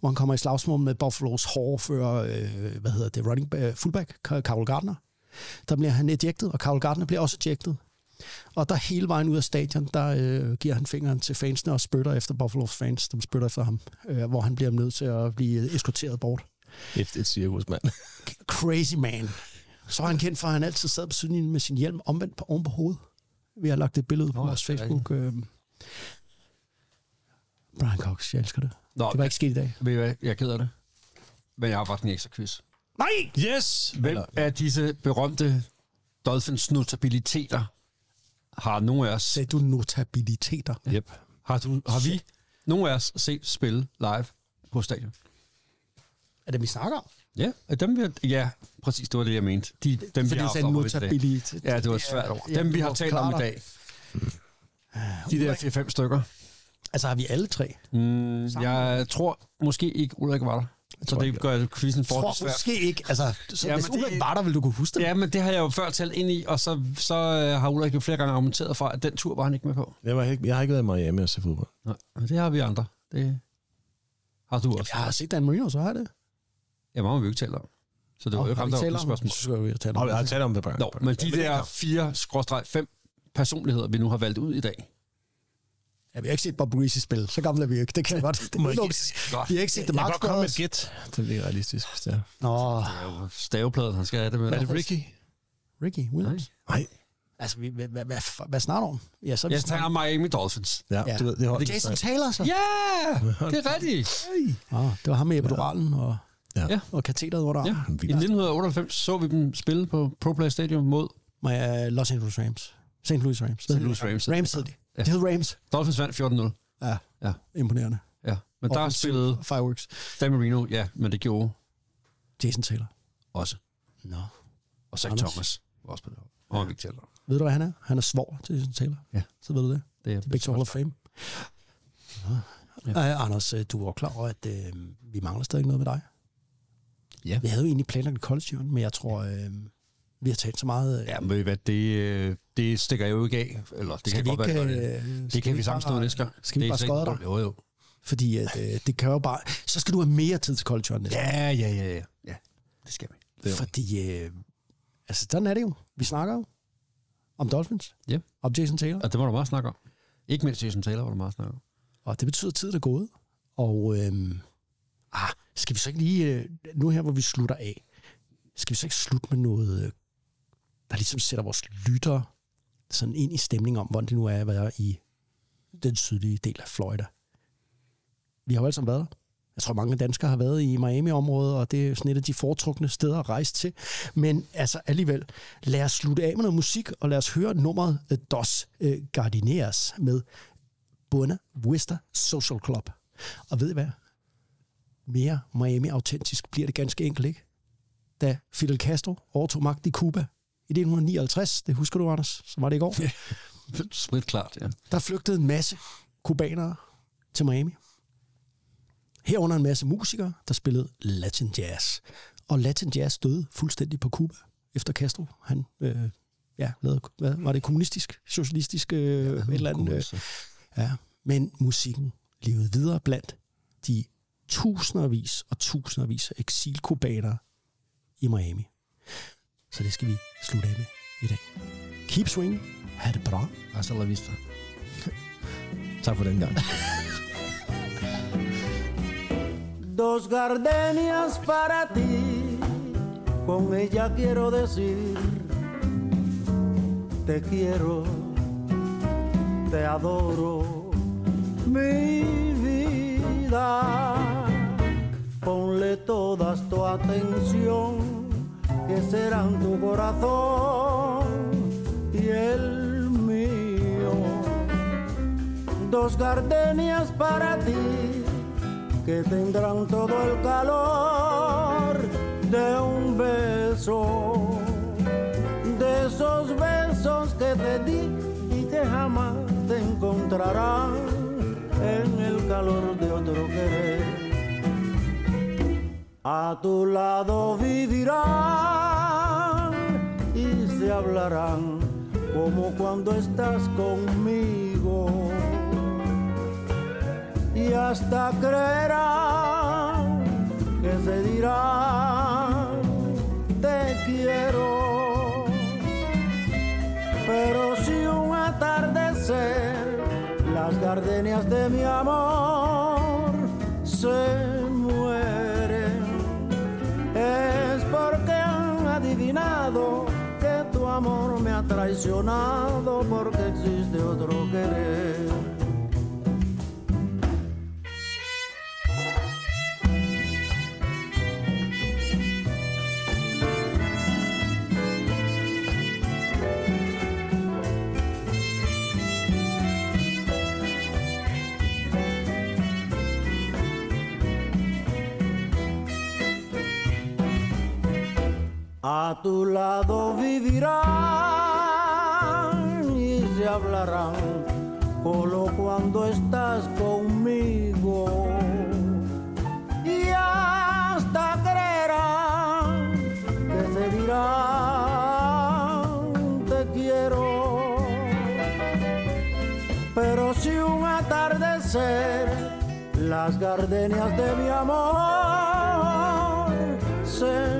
hvor han kommer i slagsmål med Buffalo's hårdfører, øh, hvad hedder det, running back, fullback, Carl Gardner. Der bliver han ejected, og Carl Gardner bliver også ejected. Og der hele vejen ud af stadion, der øh, giver han fingeren til fansene og spytter efter Buffalo's fans, som spytter efter ham, øh, hvor han bliver nødt til at blive eskorteret bort.
Et, et cirkus, mand. <laughs>
Crazy man. Så er han kendt for, at han altid sad på siden med sin hjelm omvendt på, oven på hovedet. Vi har lagt et billede på
Nå,
vores Facebook. Øh, Brian Cox, jeg elsker det.
Nå,
Det var ikke sket i dag.
Ved I hvad? Jeg er ked af det. Men jeg har faktisk en ekstra quiz.
Nej!
Yes!
Hvem af disse berømte Dolphins notabiliteter har nogen af os...
Sagde du notabiliteter?
Yep.
Har, du, har vi nogen af os set spille live på stadion?
Er det, vi snakker om?
Ja, af dem vi ja, præcis, det var det, jeg mente. De, dem,
Fordi
vi har dag.
notabilitet.
Ja, det var svært ord.
Ja,
Dem, vi
du
har talt om i dag. De der 4-5 stykker.
Altså har vi alle tre?
Mm, jeg tror måske ikke, Ulrik var der. Så det gør quizzen
Jeg tror
svært.
måske ikke. Altså, så
Ja,
ja, hvis Ulrik var der, ville du kunne huske det.
Ja, men det har jeg jo før talt ind i, og så, så øh, har Ulrik jo flere gange argumenteret for, at den tur var han ikke med på.
Jeg, var ikke, jeg har ikke været i Miami og se fodbold.
Nej, men det har vi andre. Det har du også.
Jeg har set Dan Marino, så har jeg det.
Ja, meget må vi jo ikke tale om. Så det var jo ikke
har
ham,
vi
der var
talt om?
spørgsmål.
Så skal vi tale om
jeg har
det.
talt om det bare.
Nå, men de der fire, skråstreg, fem personligheder, vi nu har valgt ud i dag,
Ja, vi har ikke set Bob Reese spille. Så gamle er vi ikke. Det kan jeg godt. <laughs> Det er
jeg.
Godt.
Vi har ikke set
Jeg
det
kan
Marx
godt komme med et gæt. Det er realistisk, hvis det er.
Nå,
Stavepladen, han skal have det med.
Er det Ricky?
Ricky Williams.
Nej.
Altså, vi, hvad, hvad, hvad, hvad snakker du om? Ja, så er vi
Jeg
snakker-
tager Miami Dolphins.
Ja,
Ja.
du ved, det holdt.
Jason Taylor, så.
Ja, det er rigtigt.
Ah, det var ham med epiduralen og,
Ja.
og katheteret under
Ja.
armen.
I 1998 så vi dem spille på Pro Play Stadium mod
Ja. Los Angeles Rams. St. Louis Rams.
St. Louis Rams.
Rams hed de.
Ja.
De hed Rams.
Dolphins vandt 14-0.
Ja,
Ja.
imponerende.
Ja. Men der spillede
Fireworks.
Dan Marino, ja, men det gjorde
Jason Taylor.
også.
Nå.
Og Zach
Anders.
Thomas var også på det. Og Victor Taylor.
Ved du, hvad han er? Han er svår til Jason Taylor.
Ja.
Så ved du det.
Det er
Begge to Hall of Fame. Ja. Uh, Anders, øh, du var klar over, at øh, vi mangler stadig noget med dig.
Ja.
Vi havde jo egentlig planlagt year, men jeg tror, øh, vi har talt så meget. Øh,
Ja, men ved I hvad, det, øh, det stikker jeg jo ikke af. Eller det
skal
kan
vi
godt
ikke,
være, det,
øh,
det kan vi nå næste gang.
Skal vi
Det
bare
ikke
dig?
Jo, jo.
Fordi at, øh, det kan jo bare... Så skal du have mere tid til næste
Ja, ja, ja, ja. Ja, det skal vi.
år. Fordi, øh, altså sådan er det jo. Vi snakker jo om Dolphins.
Ja.
Om Jason Taylor.
Og det var der meget snak om. Ikke mindst Jason Taylor var der meget snak om.
Og det betyder, at tiden er gået. Og øhm, ah, skal vi så ikke lige, øh, nu her, hvor vi slutter af, skal vi så ikke slutte med noget, øh, der ligesom sætter vores lyttere sådan ind i stemning om, hvordan det nu er at være i den sydlige del af Florida. Vi har jo alle sammen været der. Jeg tror, mange danskere har været i Miami-området, og det er sådan et af de foretrukne steder at rejse til. Men altså alligevel, lad os slutte af med noget musik, og lad os høre nummeret øh, Dos Gardineras med Buena Vista Social Club. Og ved I hvad? Mere Miami-autentisk bliver det ganske enkelt ikke. Da Fidel Castro overtog magten i Cuba i 1959, det husker du, Anders, så var det i går,
Sprit <laughs> klart, ja.
der flygtede en masse kubanere til Miami. Herunder en masse musikere, der spillede Latin Jazz. Og Latin Jazz døde fuldstændig på Cuba efter Castro. Han øh, ja, lavede, hvad, var det kommunistisk, socialistisk, øh, ja, et eller andet. Øh, ja, men musikken levede videre blandt de tusindvis og tusindvis af eksilkubanere i Miami. Så det skal vi slutte af med i dag. Keep swing. Ha' det bra.
Hasta la vista. <laughs>
Tak for den gang. <laughs>
Dos gardenias para ti, con ella quiero decir, te quiero, te adoro, mi vida. Ponle todas tu atención, que serán tu corazón y el mío. Dos gardenias para ti que tendrán todo el calor de un beso, de esos besos que te di y que jamás te encontrarán en el calor de otro querer. A tu lado vivirán y se hablarán como cuando estás conmigo y hasta creerán que se dirán te quiero. Pero si un atardecer las gardenias de mi amor se traicionado porque existe otro querer. A tu lado se hablarán solo cuando estás conmigo. Y hasta creerán que se dirán te quiero. Pero si un atardecer las gardenias de mi amor se